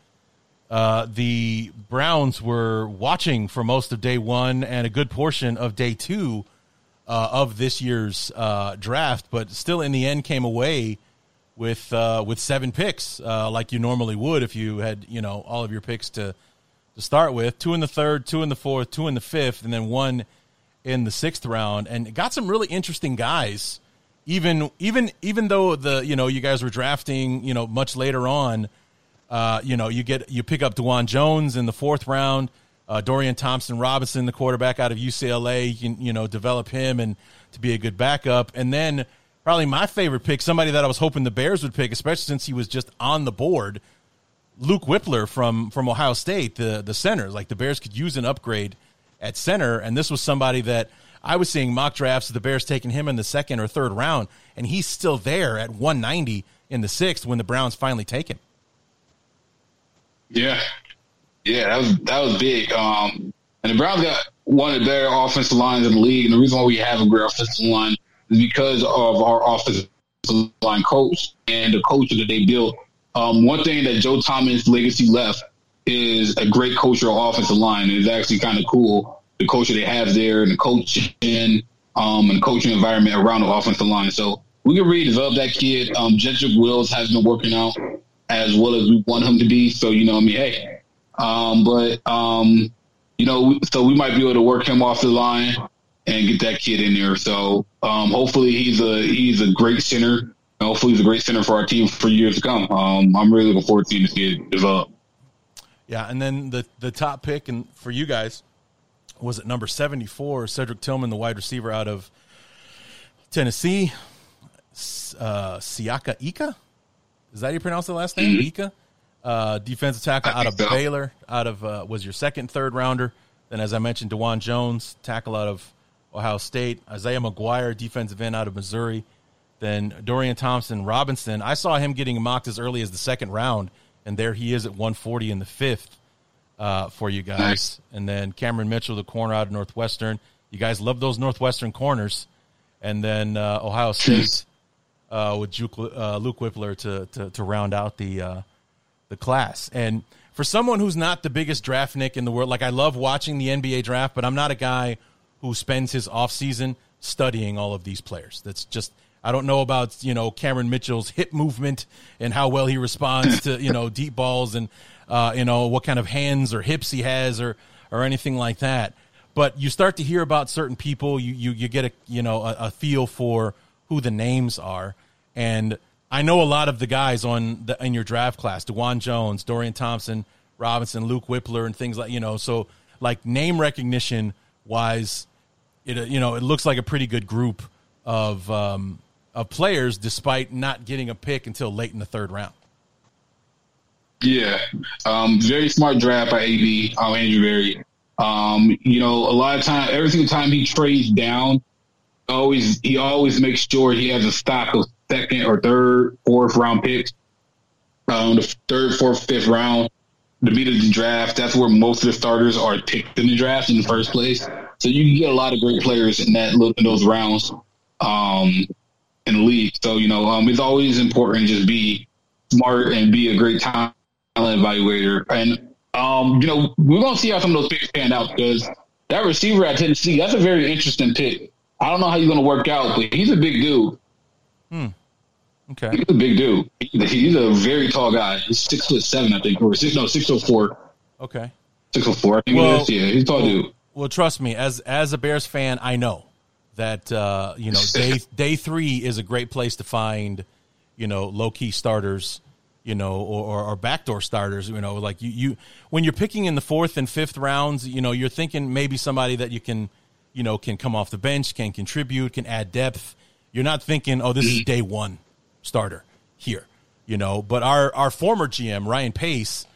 uh, the Browns were watching for most of day one and a good portion of day two uh, of this year's uh, draft, but still in the end came away with uh, with seven picks, like you normally would if you had you know all of your picks to to start with. Two in the third, two in the fourth, two in the fifth, and then one in the sixth round, and got some really interesting guys even even even though the you know you guys were drafting you know much later on, uh, you know you get you pick up Dawand Jones in the fourth round, uh, Dorian Thompson Robinson, the quarterback out of UCLA, you can you know develop him and to be a good backup, and then probably my favorite pick, somebody that I was hoping the Bears would pick, especially since he was just on the board, Luke Wypler from from Ohio State, the the center. Like the Bears could use an upgrade at center, and this was somebody that I was seeing mock drafts of the Bears taking him in the second or third round, and he's still there at 190 in the sixth when the Browns finally take him. Yeah, yeah, that was that was big. Um, and the Browns got one of the better offensive lines in the league, and the reason why we have a great offensive line is because of our offensive line coach and the culture that they built. Um, one thing that Joe Thomas' legacy left is a great culture of offensive line. It's actually kind of cool the culture they have there and the coaching um, and the coaching environment around the offensive line. So we can really develop that kid. Um, Jedrick Wills has been working out as well as we want him to be. So, you know, I mean, hey, um, but, um, you know, so we might be able to work him off the line and get that kid in there. So, um, hopefully he's a, he's a great center. Hopefully he's a great center for our team for years to come. Um, I'm really looking forward to seeing this kid develop. Yeah. And then the, the top pick and for you guys, was it number 74, Cedric Tillman, the wide receiver out of Tennessee. Uh, Siaki Ika? Is that how you pronounce the last name? Mm-hmm. Ika? Uh, defensive tackle out of so. Baylor, out of uh, was your second, third rounder. Then, as I mentioned, Dawand Jones, tackle out of Ohio State. Isaiah McGuire, defensive end out of Missouri. Then Dorian Thompson Robinson. I saw him getting mocked as early as the second round, and there he is at 140 in the fifth uh, for you guys. Nice. And then Cameron Mitchell, the corner out of Northwestern. You guys love those Northwestern corners. And then uh, Ohio State uh, with Luke, uh, Luke Wypler to, to, to round out the uh, the class. And for someone who's not the biggest draft nick in the world, like I love watching the NBA draft, but I'm not a guy who spends his offseason studying all of these players. That's just I don't know about you know Cameron Mitchell's hip movement and how well he responds to you know deep balls and uh, you know, what kind of hands or hips he has or, or anything like that. But you start to hear about certain people, you, you, you get a, you know, a, a feel for who the names are. And I know a lot of the guys on the, in your draft class, Dawand Jones, Dorian Thompson, Robinson, Luke Wypler, and things like, you know, so like name recognition wise, it, you know, it looks like a pretty good group of, um, of players despite not getting a pick until late in the third round. Yeah, um, very smart draft by AB, um, Andrew Berry. Um, you know, a lot of time, every single time he trades down, always he always makes sure he has a stock of second or third, fourth round picks. Um, the third, fourth, fifth round. the beat of the draft. That's where most of the starters are picked in the draft in the first place. So you can get a lot of great players in that in those rounds um, in the league. So you know, um, it's always important to just be smart and be a great talent evaluator. And um, you know, we're gonna see how some of those picks pan out because that receiver at Tennessee, that's a very interesting pick. I don't know how he's gonna work out, but he's a big dude. Hmm. Okay. He's a big dude. He's a very tall guy. He's six foot seven, I think, or six no six foot four. Okay. Six foot four. I think well, Yeah, he's a tall well, dude. Well, trust me, as as a Bears fan, I know that uh, you know day day three is a great place to find you know low key starters, you know, or, or, or backdoor starters. You know, like you you when you're picking in the fourth and fifth rounds, you know, you're thinking maybe somebody that you can you know can come off the bench, can contribute, can add depth. You're not thinking, oh, this is mm-hmm. day one starter here, you know. But our our former GM Ryan Pace,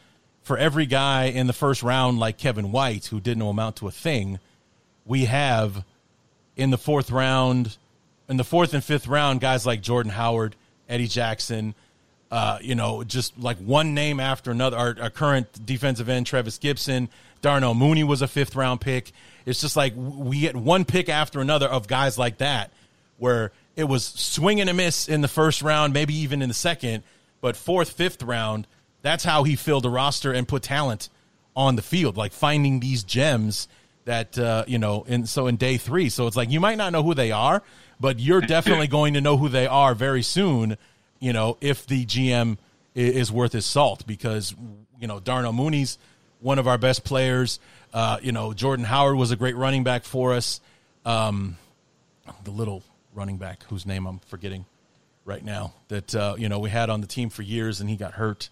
for every guy in the first round like Kevin White who didn't amount to a thing, we have in the fourth round, in the fourth and fifth round, guys like Jordan Howard, Eddie Jackson. Uh, you know, just like one name after another. Our, our current defensive end, Trevis Gipson, Darnell Mooney was a fifth round pick. It's just like we get one pick after another of guys like that, where it was swing and a miss in the first round, maybe even in the second, but fourth, fifth round, that's how he filled a roster and put talent on the field, like finding these gems that uh, you know. And so in day three, so it's like you might not know who they are, but you're definitely going to know who they are very soon. You know, if the GM is worth his salt, because you know Darnell Mooney's one of our best players. Uh, you know, Jordan Howard was a great running back for us. Um, the little running back whose name I'm forgetting right now that uh, you know we had on the team for years and he got hurt.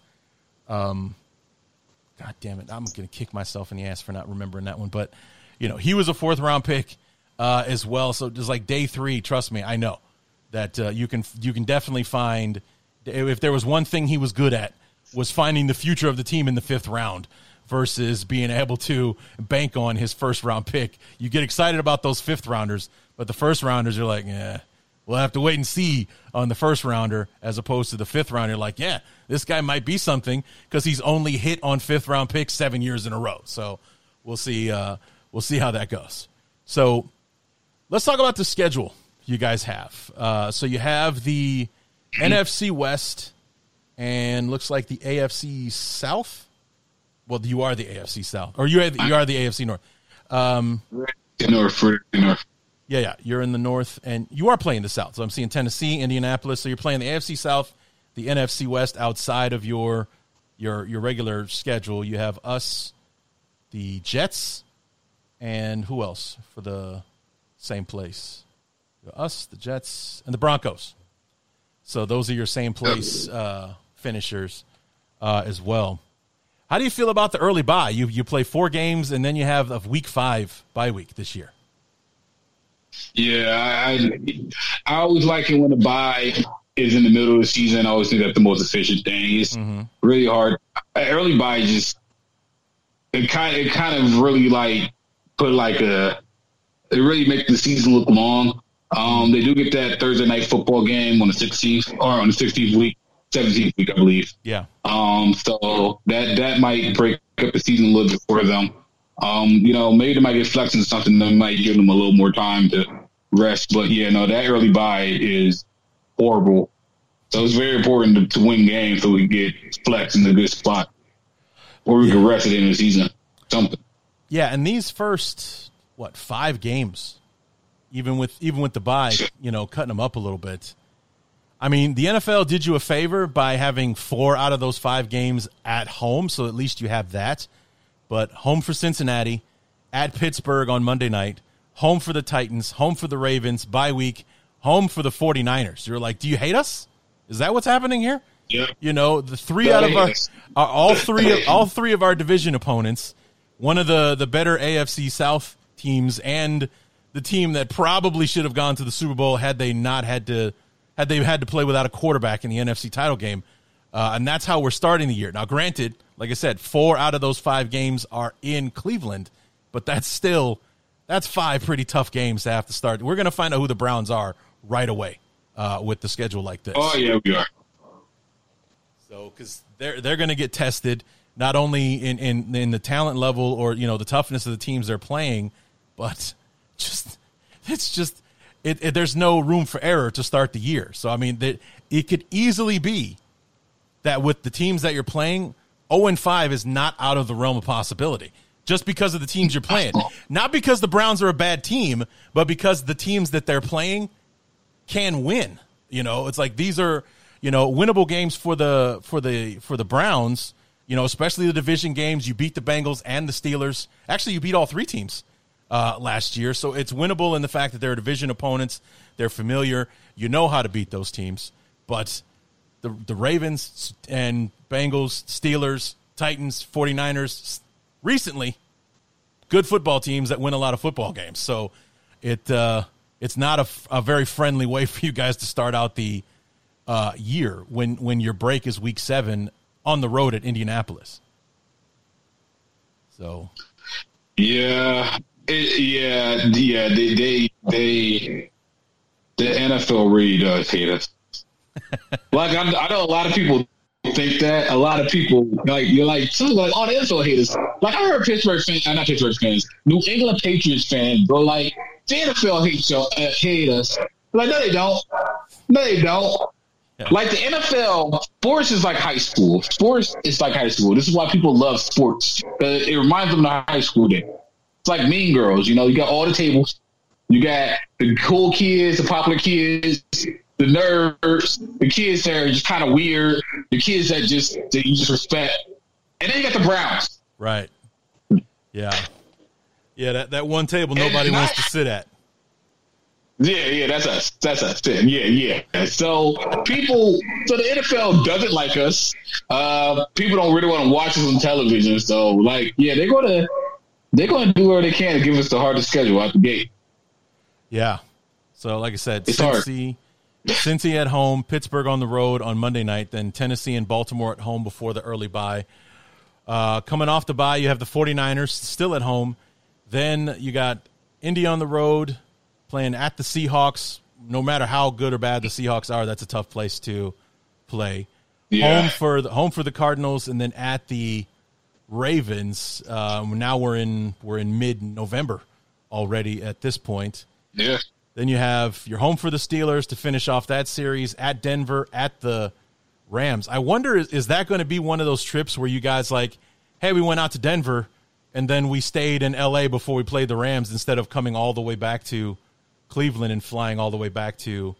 Um, God damn it! I'm going to kick myself in the ass for not remembering that one. But you know he was a fourth round pick uh, as well. So just like day three, trust me, I know that uh, you can you can definitely find if there was one thing he was good at was finding the future of the team in the fifth round versus being able to bank on his first round pick. You get excited about those fifth rounders, but the first rounders are like, yeah, we'll have to wait and see on the first rounder as opposed to the fifth rounder. Like, yeah, this guy might be something because he's only hit on fifth round picks seven years in a row. So we'll see. Uh, we'll see how that goes. So let's talk about the schedule you guys have. Uh, so you have the NFC West and looks like the AFC South. Well, you are the AFC South, or you are the, you are the AFC North. Um, North, North. Yeah, yeah. You're in the north, and you are playing the south. So I'm seeing Tennessee, Indianapolis. So you're playing the AFC South, the NFC West outside of your your your regular schedule. You have us, the Jets, and who else for the same place? Us, the Jets, and the Broncos. So those are your same place uh, finishers uh, as well. How do you feel about the early bye? You you play four games and then you have a week five bye week this year. Yeah, I I always like it when the bye is in the middle of the season. I always think that's the most efficient thing. It's mm-hmm. really hard. Early bye just it kind it kind of really like put like a it really make the season look long. Um, they do get that Thursday night football game on the 16th or on the 16th week, 17th week, I believe. Yeah. Um, so that that might break up the season a little bit for them. Um, you know, maybe they might get flexing something that might give them a little more time to rest. But yeah, no, that early bye is horrible. So it's very important to, to win games so we get flex in a good spot, or we yeah. can rest it in the season. Something. Yeah, and these first what five games, even with even with the bye, you know, cutting them up a little bit. I mean, the NFL did you a favor by having four out of those five games at home, so at least you have that but home for Cincinnati, at Pittsburgh on Monday night, home for the Titans, home for the Ravens, bye week, home for the 49ers. You're like, do you hate us? Is that what's happening here? Yeah. You know, the three out of our, our all three of, all three of our division opponents, one of the the better AFC South teams and the team that probably should have gone to the Super Bowl had they not had to had they had to play without a quarterback in the NFC title game. Uh, and that's how we're starting the year. Now, granted, like I said, four out of those five games are in Cleveland, but that's still that's five pretty tough games to have to start. We're going to find out who the Browns are right away uh, with the schedule like this. Oh yeah, we are. So because they're they're going to get tested. not only in, in in the talent level or you know the toughness of the teams they're playing, but just it's just it, it, there's no room for error to start the year. So I mean, that it could easily be that with the teams that you're playing, 0 and 5 is not out of the realm of possibility. Just because of the teams you're playing, not because the Browns are a bad team, but because the teams that they're playing can win. You know, it's like these are you know winnable games for the for the for the Browns. You know, especially the division games. You beat the Bengals and the Steelers. Actually, you beat all three teams uh, last year. So it's winnable in the fact that they're division opponents. They're familiar. You know how to beat those teams. But the, the Ravens and Bengals, Steelers, Titans, 49ers, recently, good football teams that win a lot of football games. So it uh, it's not a, a very friendly way for you guys to start out the uh, year when, when your break is week seven on the road at Indianapolis. So. Yeah, it, yeah, yeah. They, they, they, the NFL really does hate us. like I, I, know a lot of people think that. A lot of people like you're like, so like all the NFL haters. Like I heard Pittsburgh fans, uh, not Pittsburgh fans, New England Patriots fans, go like the NFL hates you, uh, hate us. Like no, they don't. No, they don't. Yeah. Like the NFL, sports is like high school. Sports is like high school. This is why people love sports. Uh, it reminds them of high school days. It's like Mean Girls. You know, you got all the tables. You got the cool kids, the popular kids, the nerds, the kids that are just kind of weird, the kids that just that you just respect, and then you got the Browns. Right. Yeah. Yeah. That that one table nobody wants to sit at. Yeah, yeah, that's us. That's us. Yeah, yeah. So people, so the NFL doesn't like us. Uh, people don't really want to watch us on television. So, like, yeah, they're gonna they're going to do whatever they can to give us the hardest schedule out the gate. Yeah. So, like I said, it's Cincy, hard. Cincy at home, Pittsburgh on the road on Monday night, then Tennessee and Baltimore at home before the early bye. Uh, coming off the bye, you have the 49ers still at home. Then you got Indy on the road playing at the Seahawks. No matter how good or bad the Seahawks are, that's a tough place to play. Yeah. Home for the home for the Cardinals, and then at the Ravens. Um, now we're in we're in mid November already at this point. Yeah. Then you have your home for the Steelers to finish off that series at Denver at the Rams. I wonder is, is that going to be one of those trips where you guys like, hey, we went out to Denver and then we stayed in LA before we played the Rams instead of coming all the way back to Cleveland and flying all the way back to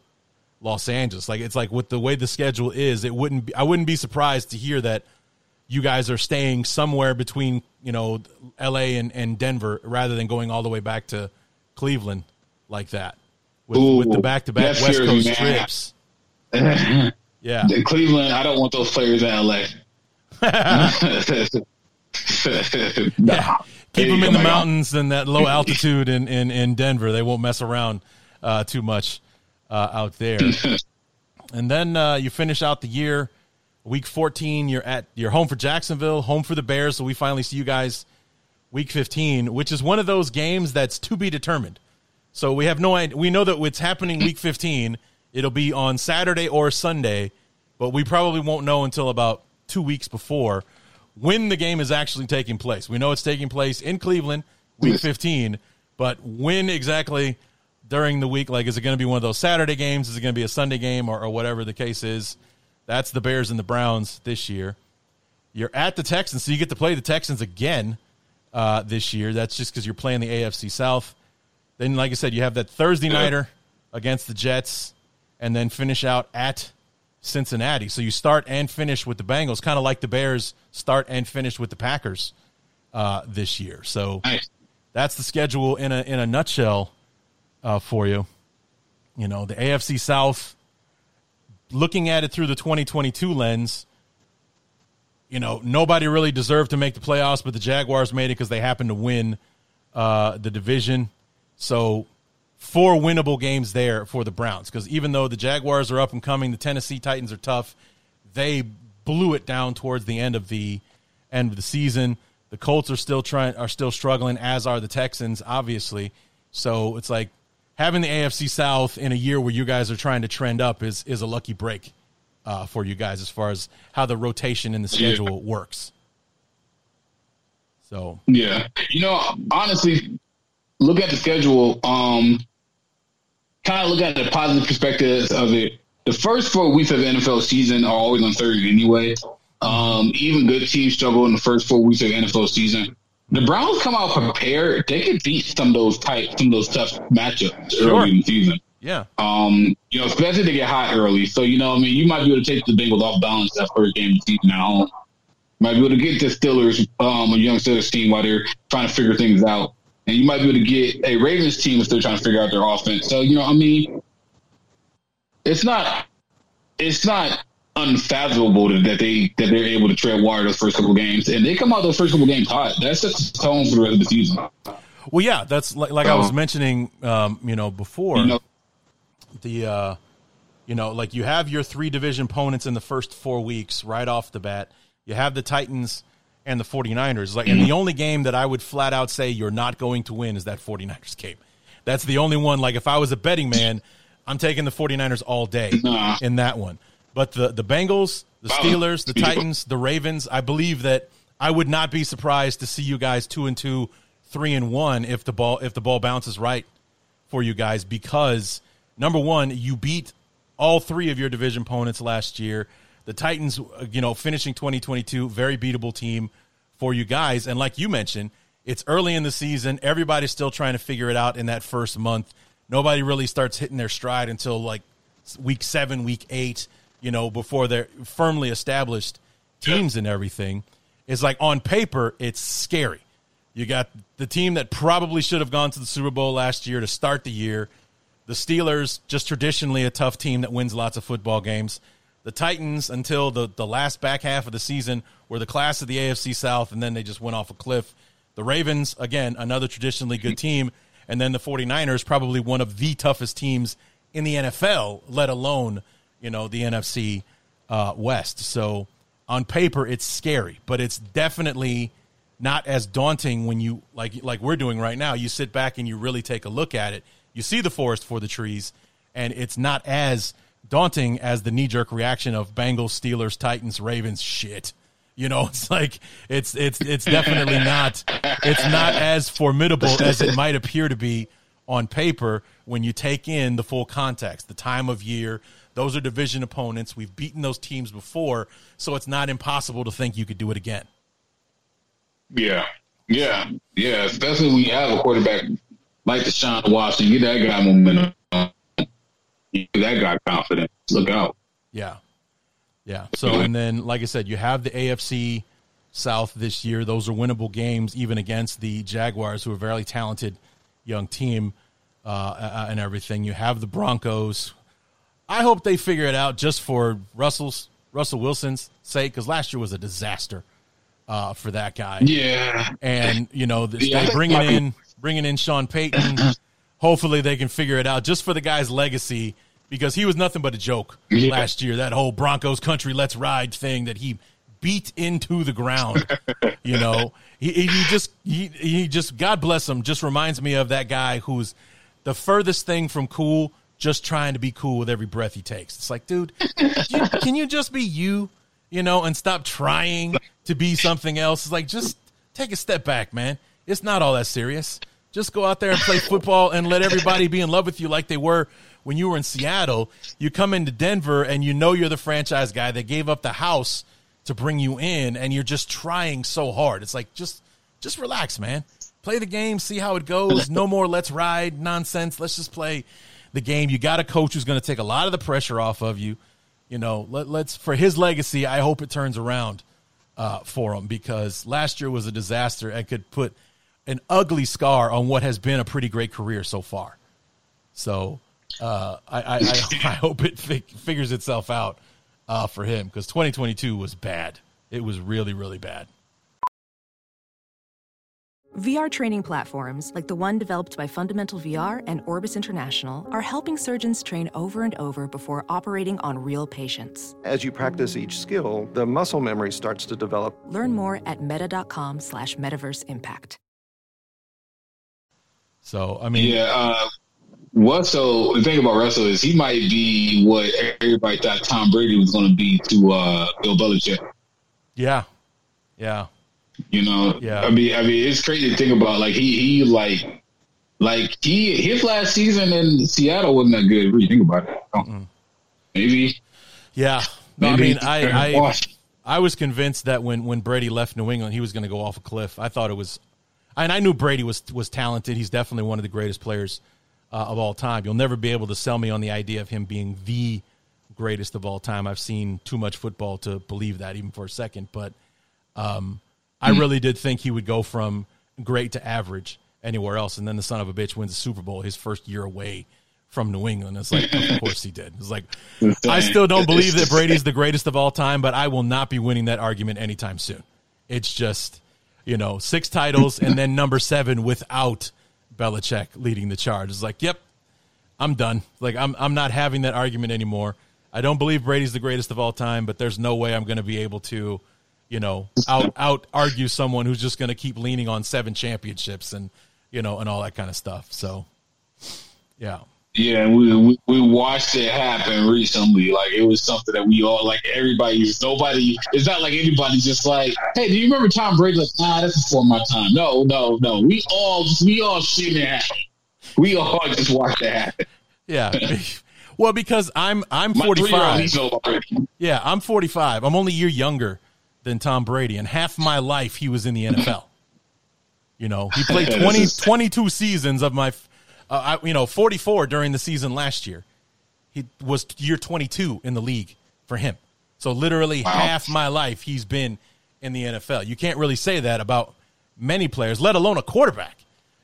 Los Angeles. Like it's like with the way the schedule is, it wouldn't be I wouldn't be surprised to hear that you guys are staying somewhere between you know L.A. and, and Denver rather than going all the way back to Cleveland like that with, Ooh, with the back to back West Coast man. trips. yeah, Cleveland. I don't want those players in L.A. yeah. Keep them in the mountains and that low altitude in, in, in Denver. They won't mess around uh, too much uh, out there. and then uh, you finish out the year Week 14, you're at you're home for Jacksonville, home for the Bears. So we finally see you guys week 15, which is one of those games that's to be determined. So we have no idea. We know that it's happening week 15. It'll be on Saturday or Sunday, but we probably won't know until about two weeks before when the game is actually taking place. We know it's taking place in Cleveland, week 15, but when exactly during the week? Like, is it going to be one of those Saturday games? Is it going to be a Sunday game or, or whatever the case is? That's the Bears and the Browns this year. You're at the Texans, so you get to play the Texans again uh, this year. That's just because you're playing the AFC South. Then, like I said, you have that Thursday nighter against the Jets, and then finish out at Cincinnati. So you start and finish with the Bengals, kind of like the Bears start and finish with the Packers uh, this year. So nice. that's the schedule in a in a nutshell uh, for you. You know, the AFC South looking at it through the 2022 lens, you know, nobody really deserved to make the playoffs, but the Jaguars made it because they happened to win uh, the division. So, four winnable games there for the Browns because even though the Jaguars are up and coming, the Tennessee Titans are tough. They blew it down towards the end of the end of the season. The Colts are still trying are still struggling, as are the Texans, obviously. So it's like having the AFC South in a year where you guys are trying to trend up is is a lucky break uh, for you guys as far as how the rotation in the schedule yeah. works. So yeah, you know, honestly, look at the schedule. Um, kind of look at the positive perspectives of it. The first four weeks of the NFL season are always on Thursday anyway. Um, even good teams struggle in the first four weeks of the NFL season. The Browns come out prepared. They can beat some of those tight, some of those tough matchups Sure. early in the season. yeah, Um, you know, especially if they get hot early. So, you know, I mean, you might be able to take the Bengals off balance that first game of the season at home. Might be able to get the Steelers, um, a young Steelers team while they're trying to figure things out. And you might be able to get a Ravens team if they're trying to figure out their offense. So, you know, I mean, it's not, it's not unfathomable that they that they're able to tread water those first couple games, and they come out those first couple games hot. That sets the tone for the rest of the season. well, yeah, that's like, like I was Uh-huh. mentioning, um, you know, before You know, the, uh, you know, like you have your three division opponents in the first four weeks right off the bat. You have the Titans and the 49ers. Like, and the only game that I would flat out say you're not going to win is that 49ers game. That's the only one. Like, if I was a betting man, I'm taking the 49ers all day in that one. But the, the Bengals, the Steelers, the Titans, the Ravens, I believe that I would not be surprised to see you guys two and two, three and one if the ball if the ball bounces right for you guys because number one, you beat all three of your division opponents last year. The Titans, uh, you know, finishing 2022, very beatable team for you guys. And like you mentioned, it's early in the season. Everybody's still trying to figure it out in that first month. Nobody really starts hitting their stride until like week seven, week eight, you know, before they're firmly established teams and everything. It's like on paper, it's scary. You got the team that probably should have gone to the Super Bowl last year to start the year. The Steelers, just traditionally a tough team that wins lots of football games. The Titans, until the, the last back half of the season, were the class of the AFC South, and then they just went off a cliff. The Ravens, again, another traditionally good team. And then the 49ers, probably one of the toughest teams in the NFL, let alone, you know, the NFC uh, West. So on paper, it's scary, but it's definitely not as daunting when you like like we're doing right now. You sit back and you really take a look at it. You see the forest for the trees, and it's not as daunting as the knee jerk reaction of Bengals, Steelers, Titans, Ravens. Shit, you know, it's like it's it's it's definitely not it's not as formidable as it might appear to be on paper when you take in the full context, the time of year. Those are division opponents. We've beaten those teams before, so it's not impossible to think you could do it again. Yeah, yeah, yeah. Especially when you have a quarterback like Deshaun Watson, get that guy momentum. Get that guy confidence. Look out. Yeah. Yeah. So, and then, like I said, you have the AFC South this year. Those are winnable games, even against the Jaguars, who are a very talented young team uh, and everything. You have the Broncos. I hope they figure it out just for Russell's Russell Wilson's sake, because last year was a disaster uh, for that guy. Yeah, And you know, Yeah, bringing in bringing in Sean Payton. hopefully, they can figure it out just for the guy's legacy because he was nothing but a joke Yeah. last year. That whole Broncos country let's ride thing that he beat into the ground. you know, he, he just he, he just God bless him. Just reminds me of that guy who's the furthest thing from cool. Just trying to be cool with every breath he takes. It's like, dude, you, can you just be you? You know, and stop trying to be something else. It's like just take a step back, man. It's not all that serious. Just go out there and play football and let everybody be in love with you like they were when you were in Seattle. You come into Denver and you know you're the franchise guy. They gave up the house to bring you in and you're just trying so hard. It's like just just relax, man. Play the game, see how it goes. No more let's ride nonsense. Let's just play the game. You got a coach who's going to take a lot of the pressure off of you. You know, let, let's for his legacy. I hope it turns around uh, for him because last year was a disaster and could put an ugly scar on what has been a pretty great career so far. So uh, I, I, I, I hope it fi- figures itself out uh, for him because 2022 was bad. It was really, really bad. VR training platforms, like the one developed by Fundamental VR and Orbis International, are helping surgeons train over and over before operating on real patients. As you practice each skill, the muscle memory starts to develop. Learn more at meta.com slash metaverse impact. So I mean, yeah. Uh, Russell, the thing about Russell is he might be what everybody thought Tom Brady was going to be to uh, Bill Belichick. yeah, yeah. You know, Yeah. I mean, I mean, it's crazy to think about. Like he, he, like, like he, his last season in Seattle wasn't that good. What do you think about it? Oh, Maybe, Yeah. No, I mean, I, I, I was convinced that when, when Brady left New England, he was going to go off a cliff. I thought it was, and I knew Brady was was talented. He's definitely one of the greatest players uh, of all time. You'll never be able to sell me on the idea of him being the greatest of all time. I've seen too much football to believe that even for a second. But um, I really did think he would go from great to average anywhere else, and then the son of a bitch wins the Super Bowl his first year away from New England. It's like, of course he did. It's like, I still don't believe that Brady's the greatest of all time, but I will not be winning that argument anytime soon. It's just, you know, six titles and then number seven without Belichick leading the charge. It's like, yep, I'm done. Like, I'm I'm not having that argument anymore. I don't believe Brady's the greatest of all time, but there's no way I'm going to be able to, you know, out out argue someone who's just going to keep leaning on seven championships and you know and all that kind of stuff. So, yeah. Yeah, we, we we watched it happen recently. Like it was something that we all like. Everybody's nobody. It's not like anybody just like, hey, do you remember Tom Brady? Like, nah, that's before my time. No, no, no. We all we all seen it happen. We all just watched it happen. Yeah. well, because I'm I'm 45. he's no Brady. Yeah, I'm 45. I'm only a year younger than Tom Brady, and half my life he was in the NFL. You know, he played This 20, is- 22 seasons of my, uh, I, you know, 44 during the season last year. He was year 22 in the league for him. So literally half my life he's been in the NFL. You can't really say that about many players, let alone a quarterback.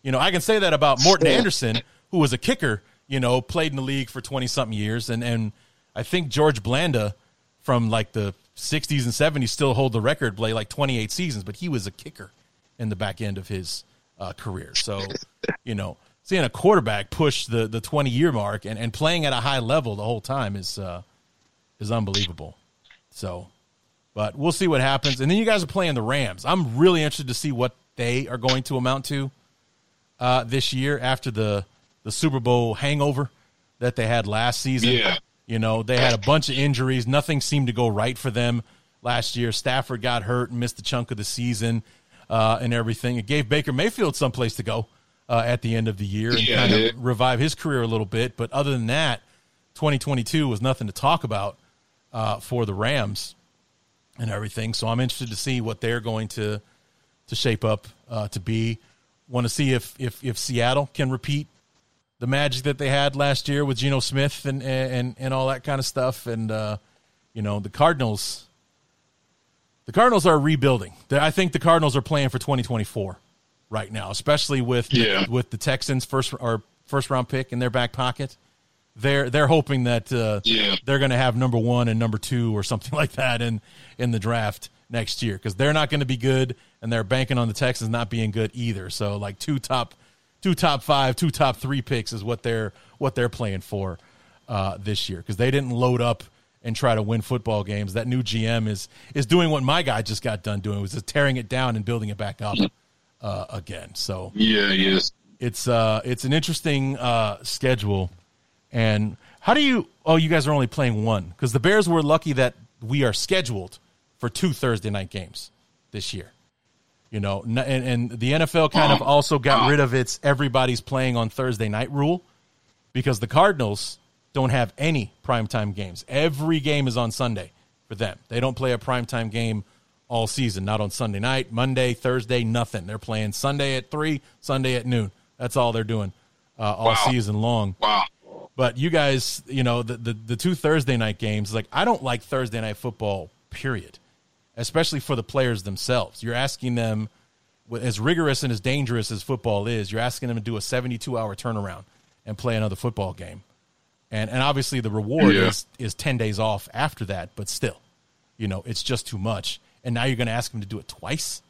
You know, I can say that about Morten Andersen, who was a kicker, you know, played in the league for 20 something years. And, and I think George Blanda from like the 60s and 70s still hold the record, play like 28 seasons, but he was a kicker in the back end of his uh, career. So, you know, seeing a quarterback push the, the 20 year mark and, and playing at a high level the whole time is, uh, is unbelievable. So, but we'll see what happens. And then you guys are playing the Rams. I'm really interested to see what they are going to amount to uh, this year after the the Super Bowl hangover that they had last season. Yeah. You know, they had a bunch of injuries. Nothing seemed to go right for them last year. Stafford got hurt and missed a chunk of the season uh, and everything. It gave Baker Mayfield some place to go uh, at the end of the year and Yeah, kind of revive his career a little bit. But other than that, 2022 was nothing to talk about uh, for the Rams and everything. So I'm interested to see what they're going to to shape up uh, to be. Want to see if if if Seattle can repeat the magic that they had last year with Geno Smith and and and all that kind of stuff. And uh, you know the Cardinals. The Cardinals are rebuilding. I think the Cardinals are playing for 2024 right now, especially with Yeah. with the Texans first or first round pick in their back pocket. They're they're hoping that uh, Yeah. they're going to have number one and number two or something like that in in the draft next year because they're not going to be good and they're banking on the Texans not being good either. So like two top two top five, two top three picks is what they're what they're playing for uh, this year because they didn't load up and try to win football games. That new GM is is doing what my guy just got done doing was just tearing it down and building it back up uh, again. So Yeah, yes. it's uh it's an interesting uh schedule and how do you oh you guys are only playing one because the bears were lucky that we are scheduled for two thursday night games this year you know and, and the nfl kind of also got rid of its everybody's playing on thursday night rule because the cardinals don't have any primetime games. Every game is on sunday for them. They don't play a primetime game all season not on sunday night monday thursday nothing. They're playing sunday at 3 sunday at noon. That's all they're doing uh, all Wow. season long. Wow. but you guys, you know, the, the the two Thursday night games, like I don't like Thursday night football, period. Especially for the players themselves. You're asking them as rigorous and as dangerous as football is, you're asking them to do a 72 hour turnaround and play another football game. And and obviously the reward Yeah. is is 10 days off after that, but still, you know, it's just too much. And now you're going to ask them to do it twice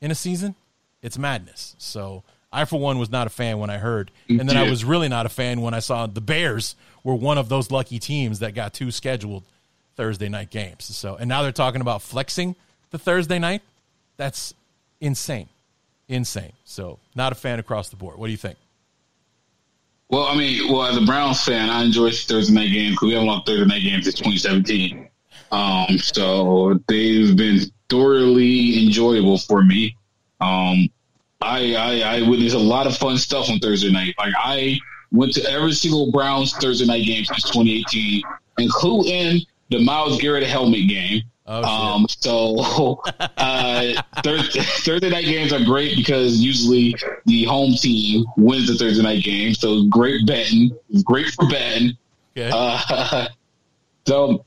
in a season? It's madness. So I, for one, was not a fan when I heard, and then I was really not a fan when I saw the Bears were one of those lucky teams that got two scheduled Thursday night games. So, and now they're talking about flexing the Thursday night. That's insane, insane. So, not a fan across the board. What do you think? Well, I mean, well, as a Browns fan, I enjoy Thursday night games because we haven't lost Thursday night games since 2017. Um, so they've been thoroughly enjoyable for me. Um, I, I I witnessed a lot of fun stuff on Thursday night. Like I went to every single Browns Thursday night game since 2018, including the Myles Garrett helmet game. Oh, um, so uh, Thursday, Thursday night games are great because usually the home team wins the Thursday night game. So great betting, great for betting. Okay. Uh, so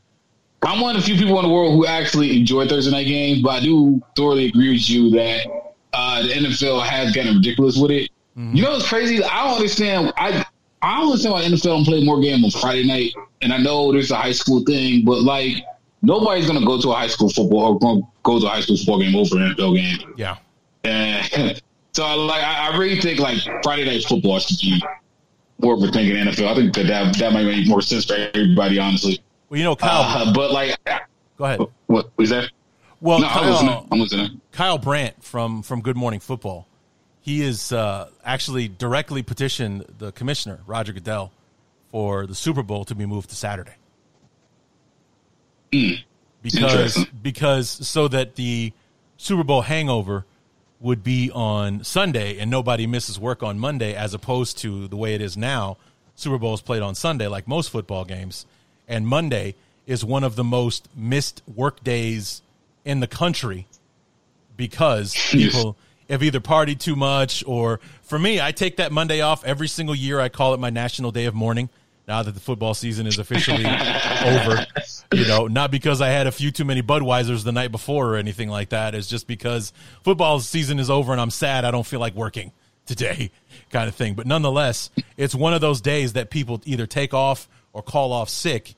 I'm one of the few people in the world who actually enjoy Thursday night games, but I do thoroughly agree with you that uh, the NFL has gotten ridiculous with it. You know what's crazy? I don't understand. I I don't understand why NFL don't play more game on Friday night. And I know there's a high school thing, but like nobody's gonna go to a high school football or go, to a high school football game over an NFL game. yeah. And so like I, I really think like Friday night football should be more of a thing in NFL. I think that that, that might make more sense for everybody, honestly. Well, you know, Kyle. Uh, but like, go ahead. what was that? Well, no, I'm Kyle, listening. I'm listening. Kyle Brandt from from Good Morning Football. He is uh, actually directly petitioned the commissioner Roger Goodell for the Super Bowl to be moved to Saturday. Because because so that the Super Bowl hangover would be on Sunday and nobody misses work on Monday as opposed to the way it is now. Super Bowl is played on Sunday like most football games and Monday is one of the most missed work days in the country because people have either partied too much or for me, I take that Monday off every single year. I call it my national day of mourning now that the football season is officially over. You know, not because I had a few too many Budweisers the night before or anything like that. It's just because football season is over and I'm sad. I don't feel like working today kind of thing. But nonetheless, it's one of those days that people either take off or call off sick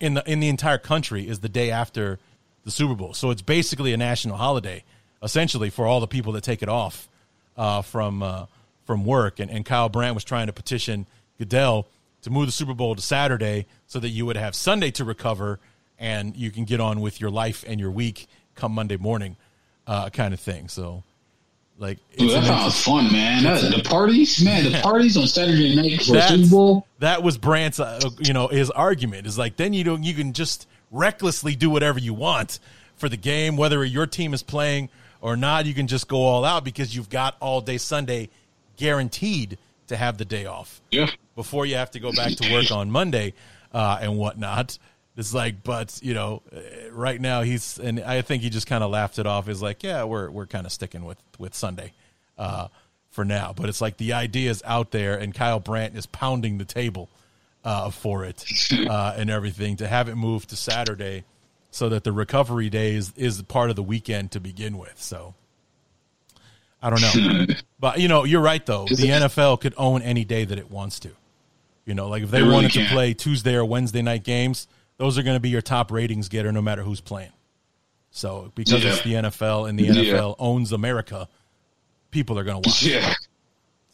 in the in the entire country is the day after the Super Bowl. So it's basically a national holiday, essentially, for all the people that take it off uh, from uh, from work. And, and Kyle Brandt was trying to petition Goodell to move the Super Bowl to Saturday so that you would have Sunday to recover and you can get on with your life and your week come Monday morning, uh, kind of thing. So, like, Dude, that sounds fun, man. That, the parties, man, the parties on Saturday night for Super Bowl. That was Brandt's, uh, you know, his argument is like then you don't you can just recklessly do whatever you want for the game, whether your team is playing or not. You can just go all out because you've got all day Sunday guaranteed to have the day off Yeah. before you have to go back to work on Monday uh, and whatnot. It's like, but you know, uh, right now he's, and I think he just kind of laughed it off. Is like, yeah, we're we're kind of sticking with with Sunday uh, for now. But it's like the idea is out there, and Kyle Brandt is pounding the table uh, for it uh, and everything to have it moved to Saturday, so that the recovery day is is part of the weekend to begin with. So. I don't know, but you know, you're right though. The NFL could own any day that it wants to. You know, like if they They really wanted to play Tuesday or Wednesday night games, those are going to be your top ratings getter no matter who's playing. So because Yeah. it's the NFL and the Yeah. NFL owns America, people are going to watch. Yeah.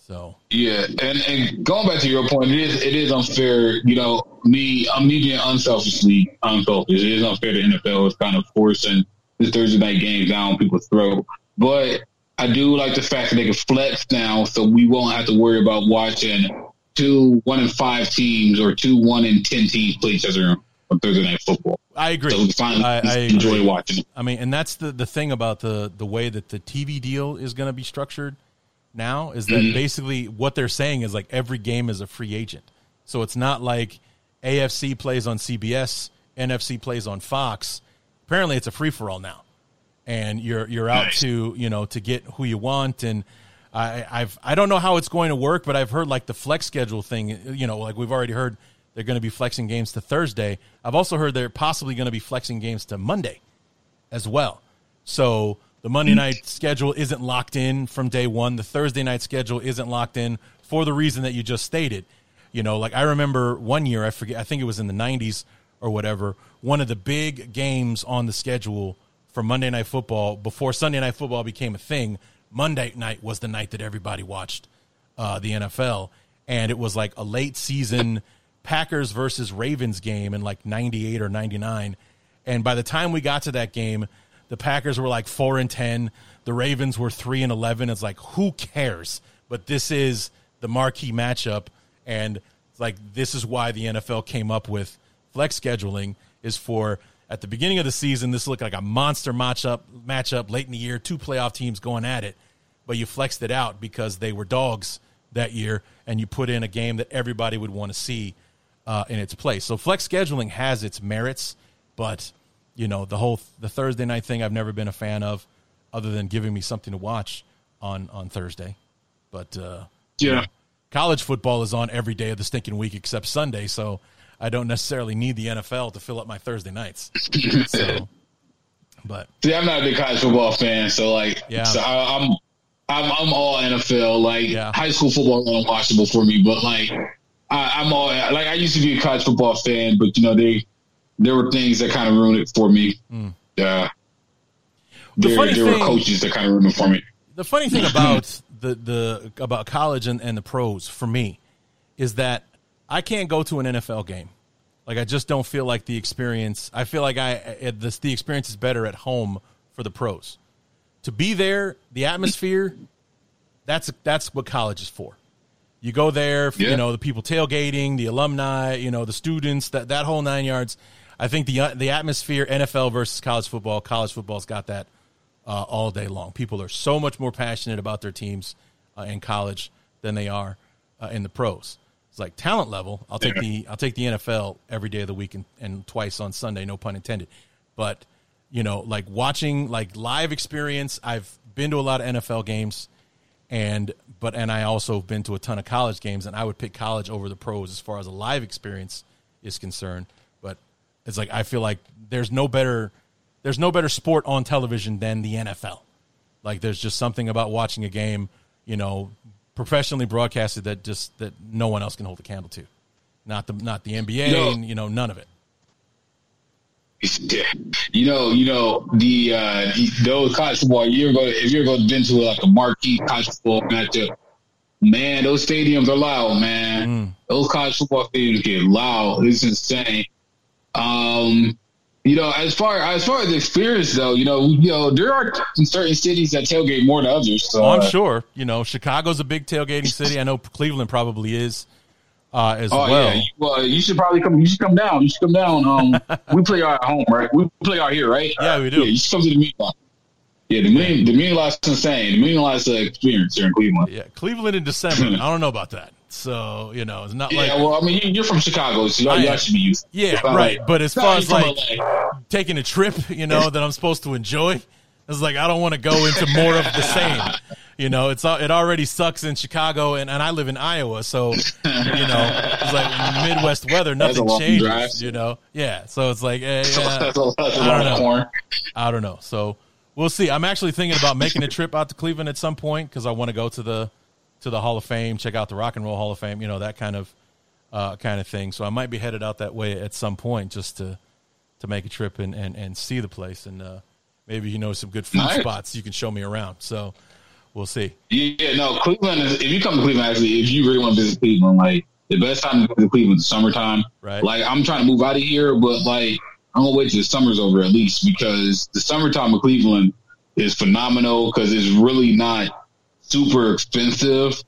So Yeah, and and going back to your point, it is it is unfair. You know, me, I'm me being unselfishly unselfish. It is unfair. The NFL is kind of forcing the Thursday night games down people's throat. But I do like the fact that they can flex now, so we won't have to worry about watching two one in five teams or two one in ten teams play each other on Thursday night football. I agree. So finally I, I enjoy agree. watching it. I mean, and that's the the thing about the the way that the TV deal is going to be structured now is that Mm-hmm. basically what they're saying is like every game is a free agent. So it's not like AFC plays on CBS, NFC plays on Fox. Apparently, it's a free for all now, and you're you're out Nice. to you know to get who you want and. I, I've I don't know how it's going to work, but I've heard like the flex schedule thing. You know, like we've already heard they're going to be flexing games to Thursday. I've also heard they're possibly going to be flexing games to Monday as well. So the Monday night schedule isn't locked in from day one. The Thursday night schedule isn't locked in for the reason that you just stated. You know, like I remember one year, I forget, I think it was in the 90s or whatever, one of the big games on the schedule for Monday Night Football before Sunday Night Football became a thing. Monday night was the night that everybody watched uh, the NFL. And it was like a late season Packers versus Ravens game in like 98 or 99. And by the time we got to that game, the Packers were like 4 and 10. The Ravens were 3 and 11. It's like, who cares? But this is the marquee matchup. And like, this is why the NFL came up with flex scheduling is for At the beginning of the season, this looked like a monster matchup. Matchup late in the year, two playoff teams going at it, but you flexed it out because they were dogs that year, and you put in a game that everybody would want to see uh, in its place. So flex scheduling has its merits, but you know the whole the Thursday night thing I've never been a fan of, other than giving me something to watch on on Thursday. But uh, Yeah. college football is on every day of the stinking week except Sunday, so I don't necessarily need the NFL to fill up my Thursday nights. So, but See, I'm not a big college football fan, so like, Yeah. so I, I'm, I'm, I'm all NFL. Like, Yeah. high school football is unwatchable for me, but like, I, I'm all like, I used to be a college football fan, but you know, they, there were things that kind of ruined it for me. Uh, Hmm. The there, funny there were coaches that kind of ruined it for me. the funny thing about the the about college and, and the pros for me is that I can't go to an NFL game. Like I just don't feel like the experience. I feel like I it, this, the experience is better at home for the pros. To be there, the atmosphere, that's that's what college is for. You go there, you Yeah. know, the people tailgating, the alumni, you know, the students, that that whole nine yards. I think the the atmosphere, NFL versus college football, college football's got that uh, all day long. People are so much more passionate about their teams uh, in college than they are uh, in the pros. It's like talent level. I'll take the I'll take the NFL every day of the week and, and twice on Sunday, no pun intended. But you know, like watching like live experience. I've been to a lot of NFL games, and but and I also have been to a ton of college games, and I would pick college over the pros as far as a live experience is concerned. It's like I feel like there's no better there's no better sport on television than the NFL. Like there's just something about watching a game, you know, professionally broadcasted that just that no one else can hold a candle to. Not the not the NBA, No. and, you know, none of it. Yeah. You know, you know the uh those college football. You're going if you're going been to like a marquee college football matchup, man, those stadiums are loud, man. Those college football stadiums get loud. It's insane. Um, you know, as far as far as experience though, you know, you know there are certain cities that tailgate more than others. So Oh, I'm uh, sure. You know, Chicago's a big tailgating city. I know Cleveland probably is uh, as Oh well. yeah, you, well, you should probably come. You should come down. You should come down. Um, we play our at home, right? We play our here, right? Yeah, we do. Yeah, you should come to the Muni lot. Yeah, the Muni, the Muni lot's insane. The Muni lot's an experience here in Cleveland. Yeah, Cleveland in December. I don't know about that. So you know, it's not Yeah, like well, I mean, you, you're from Chicago, so y'all, y'all should be used. Yeah, right. like- But as far as, like- taking a trip, you know, that I'm supposed to enjoy. It's like I don't want to go into more of the same. You know, it's it already sucks in Chicago, and, and I live in Iowa, so you know, it's like Midwest weather, nothing changes. drive. You know, yeah. So it's like, eh, yeah, that's a, that's a I don't know. corn. I don't know. So we'll see. I'm actually thinking about making a trip out to Cleveland at some point because I want to go to the to the Hall of Fame, check out the Rock and Roll Hall of Fame, you know that kind of uh, kind of thing. So I might be headed out that way at some point just to to make a trip and and, and see the place and uh, maybe you know some good food spots you can show me around. So we'll see. Yeah, no, Cleveland is, if you come to Cleveland, actually, if you really want to visit Cleveland, like, the best time to visit Cleveland is summertime. Right. Like, I'm trying to move out of here, but, like, I'm to wait till the summer's over at least because the summertime of Cleveland is phenomenal because it's really not super expensive.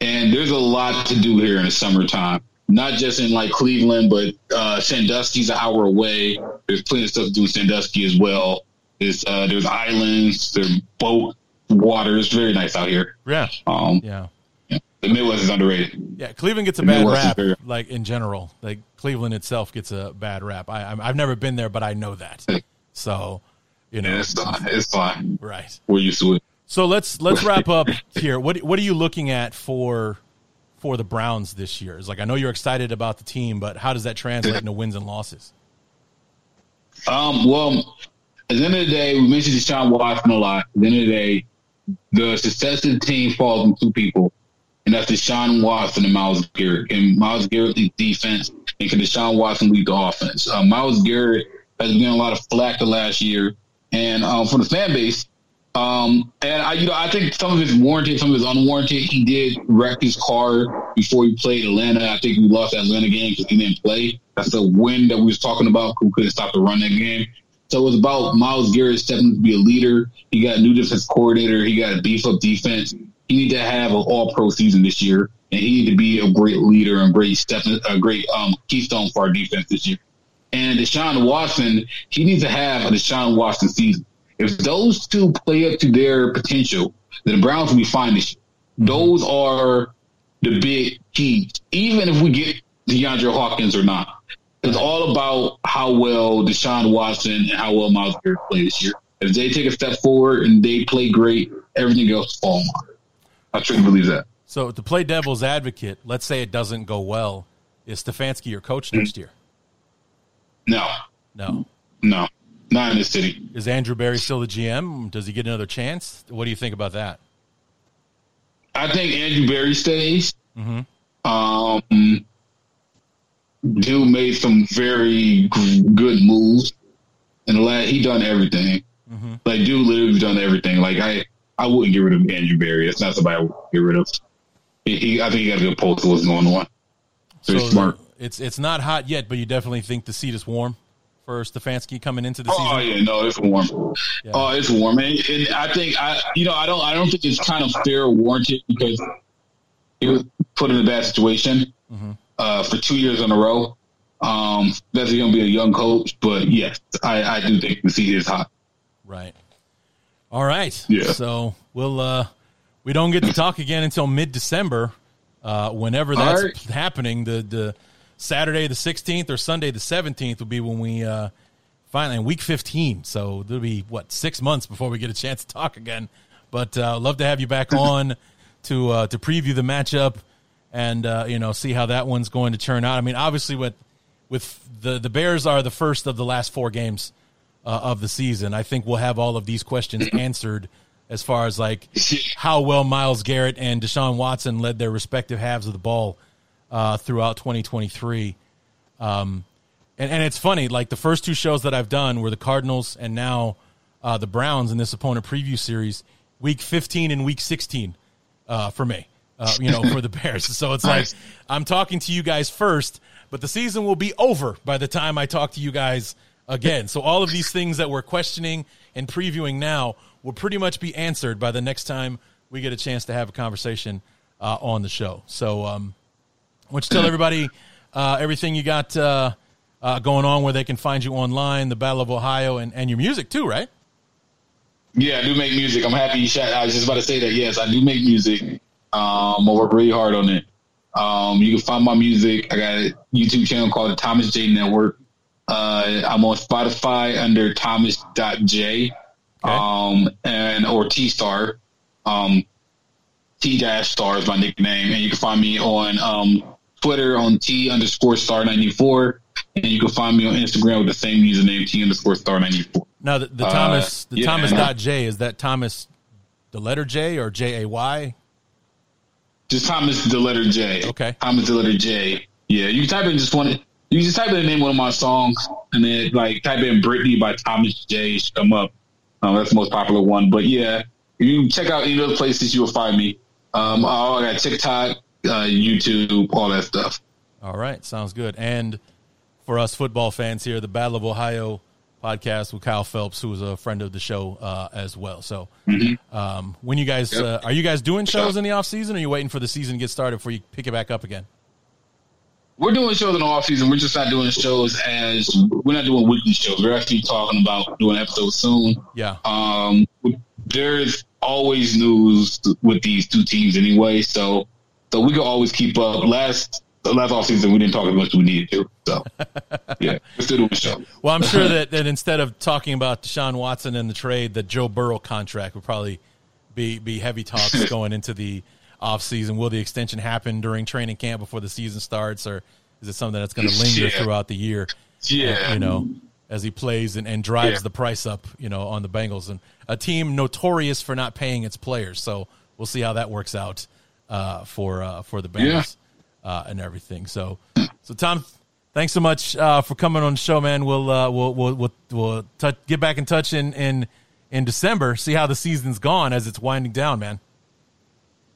And there's a lot to do here in the summertime. Not just in like Cleveland, but uh, Sandusky's an hour away. There's plenty of stuff to do in Sandusky as well. There's uh, there's islands, there's boat water. It's very nice out here. Yeah, Um, yeah, The Midwest is underrated. yeah. Cleveland gets a The bad Midwest rap, very- like in general. Like Cleveland itself gets a bad rap. I I'm- I've never been there, but I know that. So you know, Yeah, it's fine. It's fine. right. We're used to it. So let's let's wrap up here. What what are you looking at for for the Browns this year? It's like I know you're excited about the team, but how does that translate into wins and losses? Um, well, at the end of the day, we mentioned Deshaun Watson a lot. At the end of the day, the success of the team falls on two people, and that's Deshaun Watson and Myles Garrett. Can Myles Garrett lead defense, and can Deshaun Watson lead the offense? Uh, Myles Garrett has been a lot of flack the last year, and um, from the fan base. Um, and I, you know, I think some of it's warranted, some of it's unwarranted. He did wreck his car before he played Atlanta. I think we lost Atlanta game because he didn't play. That's the win that we was talking about. Who couldn't stop the run that game. So it was about Myles Garrett stepping to be a leader. He got a new defense coordinator. He got a beef up defense. He need to have an all pro season this year, and he need to be a great leader and great step, a great um, keystone for our defense this year. and Deshaun Watson, he needs to have a Deshaun Watson season. If those two play up to their potential, then the Browns will be fine this year. Those are the big keys. Even if we get DeAndre Hopkins or not, it's all about how well Deshaun Watson and how well Myles Garrett play this year. If they take a step forward and they play great, everything else falls. I truly believe that. So to play devil's advocate, let's say it doesn't go well. Is Stefanski your coach next mm-hmm. year? No, No. no, not in the city. Is Andrew Berry still the GM? Does he get another chance? What do you think about that? I think Andrew Berry stays. Mhm. Um, dude made some very g- good moves, and the last, he done everything. Like dude, literally done everything. Like I, I wouldn't get rid of Andrew Berry. It's not somebody I would get rid of. He, he I think he got a good pulse of what's going on. Very so smart. it's it's not hot yet, but you definitely think the seat is warm for Stefanski coming into the Oh season. Oh yeah, no, it's warm. Oh, it's warm, and, and I think I, you know, I don't, I don't think it's kind of fair or warranted because he was put in a bad situation uh, for two years in a row. Um, that's going to be a young coach, but yes, I, I do think the seat is hot. Right. All right. Yeah. So we'll uh we don't get to talk again until mid December. Uh whenever that's right. happening, the the Saturday the sixteenth or Sunday the seventeenth will be when we uh finally in week fifteen. So there'll be what, six months before we get a chance to talk again. But uh love to have you back on to uh to preview the matchup and uh, you know, see how that one's going to turn out. I mean, obviously with with the the Bears are the first of the last four games uh, of the season. I think we'll have all of these questions answered as far as like how well Myles Garrett and Deshaun Watson led their respective halves of the ball uh, throughout 2023. Um, and, and it's funny, like the first two shows that I've done were the Cardinals and now uh, the Browns in this opponent preview series, week 15 and week 16 uh, for me, uh, you know, for the Bears. So it's like I'm talking to you guys first, but the season will be over by the time I talk to you guys again. So all of these things that we're questioning and previewing now will pretty much be answered by the next time we get a chance to have a conversation uh, on the show. So, um, why don't you tell everybody uh, everything you got uh, uh, going on, where they can find you online, the Battle of Ohio, and, and your music too, right? Yeah, I do make music. I'm happy you shot. I was just about to say that. Yes, I do make music. Um, I work really hard on it. Um, you can find my music. I got a YouTube channel called the Thomas J Network. Uh, I'm on Spotify under Thomas.j um, and or T Star. Um, T dash star is my nickname, and you can find me on um, Twitter on T underscore star ninety four, and you can find me on Instagram with the same username T underscore star ninety four. Now, the, the Uh, Thomas, the yeah, Thomas dot J is that Thomas, the letter J or J A Y? Just Thomas the letter J. Okay. Thomas the letter J. Yeah, you can type in just one. You just type in the name of one of my songs, and then like type in "Britney" by Thomas J. Come up. Um, that's the most popular one. But yeah, if you check out any of the places, you will find me. Um, I got TikTok, uh, YouTube, all that stuff. All right, sounds good. And for us football fans here, the Battle of Ohio podcast with Kyle Phelps, who is a friend of the show uh, as well. So, um, when you guys Mm-hmm. Yep. uh, are you guys doing shows in the off season? Or are you waiting for the season to get started before you pick it back up again? We're doing shows in the off season. We're just not doing shows as we're not doing weekly shows. We're actually talking about doing episodes soon. Yeah. Um, there's always news with these two teams anyway, so so we can always keep up. Last the last off season, we didn't talk as much as we needed to. So yeah, we're still doing the show. Well, I'm sure that, that instead of talking about Deshaun Watson and the trade, the Joe Burrow contract would probably be be heavy talks going into the offseason. Will the extension happen during training camp before the season starts, or is it something that's going to linger Yeah. throughout the year? Yeah, you know, as he plays and, and drives Yeah. the price up, you know, on the Bengals and a team notorious for not paying its players. So we'll see how that works out uh, for uh, for the Bengals uh, and everything. So, so Tom, thanks so much uh, for coming on the show, man. We'll uh, we'll we'll we'll, we'll touch, get back in touch in in in December. See how the season's gone as it's winding down, man.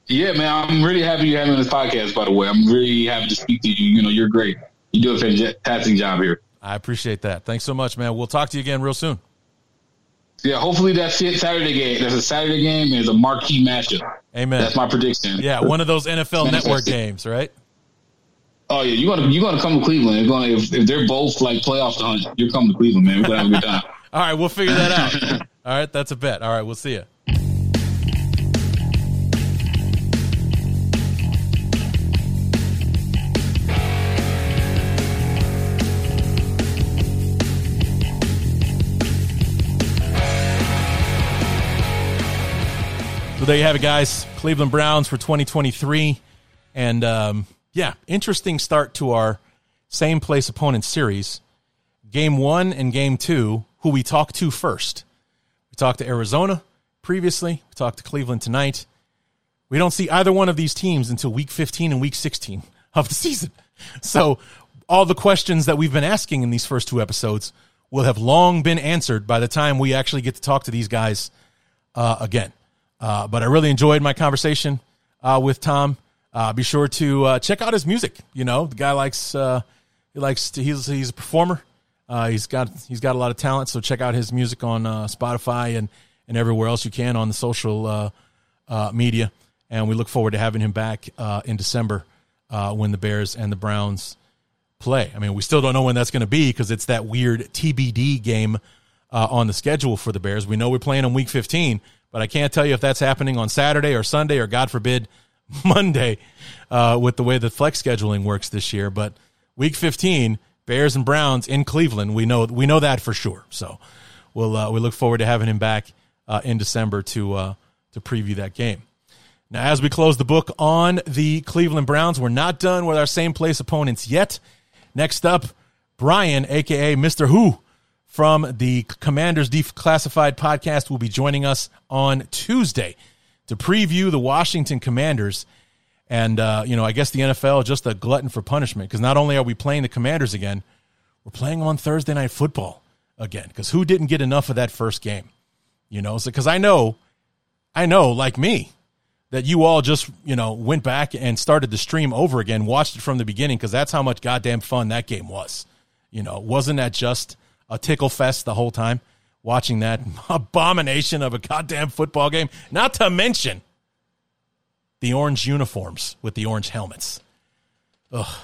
yeah, man. I'm really happy you're having this podcast. By the way, I'm really happy to speak to you. You know, you're great. You do a fantastic job here. I appreciate that. Thanks so much, man. We'll talk to you again real soon. Yeah, hopefully that's it. Saturday game. That's a Saturday game. Is a marquee matchup. Amen. That's my prediction. yeah, one of those NFL Network games, right? Oh yeah, you gonna you gonna come to Cleveland? You're gonna if, if they're both like playoff hunt, you're coming to Cleveland, man. We're gonna have a good time. All right, we'll figure that out. All right, that's a bet. All right, we'll see you. So there you have it, guys. Cleveland Browns for 2023. And um, yeah, interesting start to our same place opponent series. Game one and game two, who we talked to first. We talked to Arizona previously, we talked to Cleveland tonight. We don't see either one of these teams until week 15 and week 16 of the season. So all the questions that we've been asking in these first two episodes will have long been answered by the time we actually get to talk to these guys uh, again. Uh, but I really enjoyed my conversation uh, with Tom. Uh, be sure to uh, check out his music. You know, the guy likes uh, he likes to, he's he's a performer. Uh, he's got he's got a lot of talent. So check out his music on Spotify and and everywhere else you can on the social media. And we look forward to having him back in December when the Bears and the Browns play. I mean, we still don't know when that's going to be because it's that weird TBD game on the schedule for the Bears. We know we're playing on Week 15 but I can't tell you if that's happening on Saturday or Sunday or, God forbid, Monday uh, with the way the flex scheduling works this year. But Week 15, Bears and Browns in Cleveland, we know we know that for sure. So we'll uh, we look forward to having him back uh, in December to uh, to preview that game. Now, as we close the book on the Cleveland Browns, we're not done with our same place opponents yet. Next up, Brian, aka Mister Who, from the Commanders Declassified podcast will be joining us on Tuesday to preview the Washington Commanders. And, uh, you know, I guess the NFL just a glutton for punishment because not only are we playing the Commanders again, we're playing on Thursday Night Football again because who didn't get enough of that first game? You know, because so, I know, I know, like me, that you all just, you know, went back and started the stream over again, watched it from the beginning because that's how much goddamn fun that game was. You know, wasn't that just a tickle fest the whole time watching that abomination of a goddamn football game. Not to mention the orange uniforms with the orange helmets. Ugh,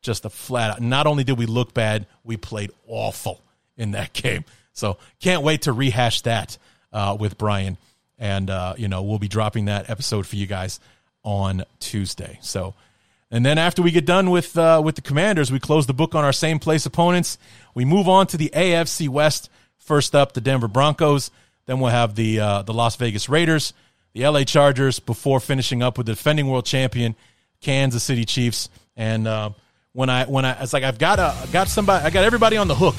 just a flat out. Not only did we look bad, we played awful in that game. So can't wait to rehash that uh, with Brian. And, uh, you know, we'll be dropping that episode for you guys on Tuesday. So, and then after we get done with uh, with the Commanders, we close the book on our same place opponents. We move on to the AFC West. First up, the Denver Broncos. Then we'll have the uh, the Las Vegas Raiders, the LA Chargers, before finishing up with the defending world champion Kansas City Chiefs. And uh, when I when I it's like I've got a got somebody I got everybody on the hook,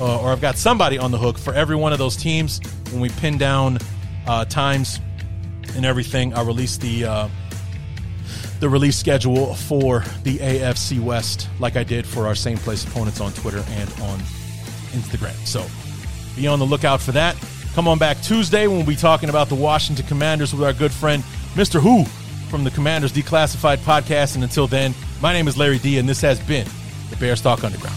uh, or I've got somebody on the hook for every one of those teams. When we pin down uh, times and everything, I'll release the uh, the release schedule for the AFC West, like I did for our same place opponents on Twitter and on Instagram. So be on the lookout for that. Come on back Tuesday when we'll be talking about the Washington Commanders with our good friend, Mr. Who from the Commanders Declassified podcast. And until then, my name is Larry D, and this has been the Bears Talk Underground.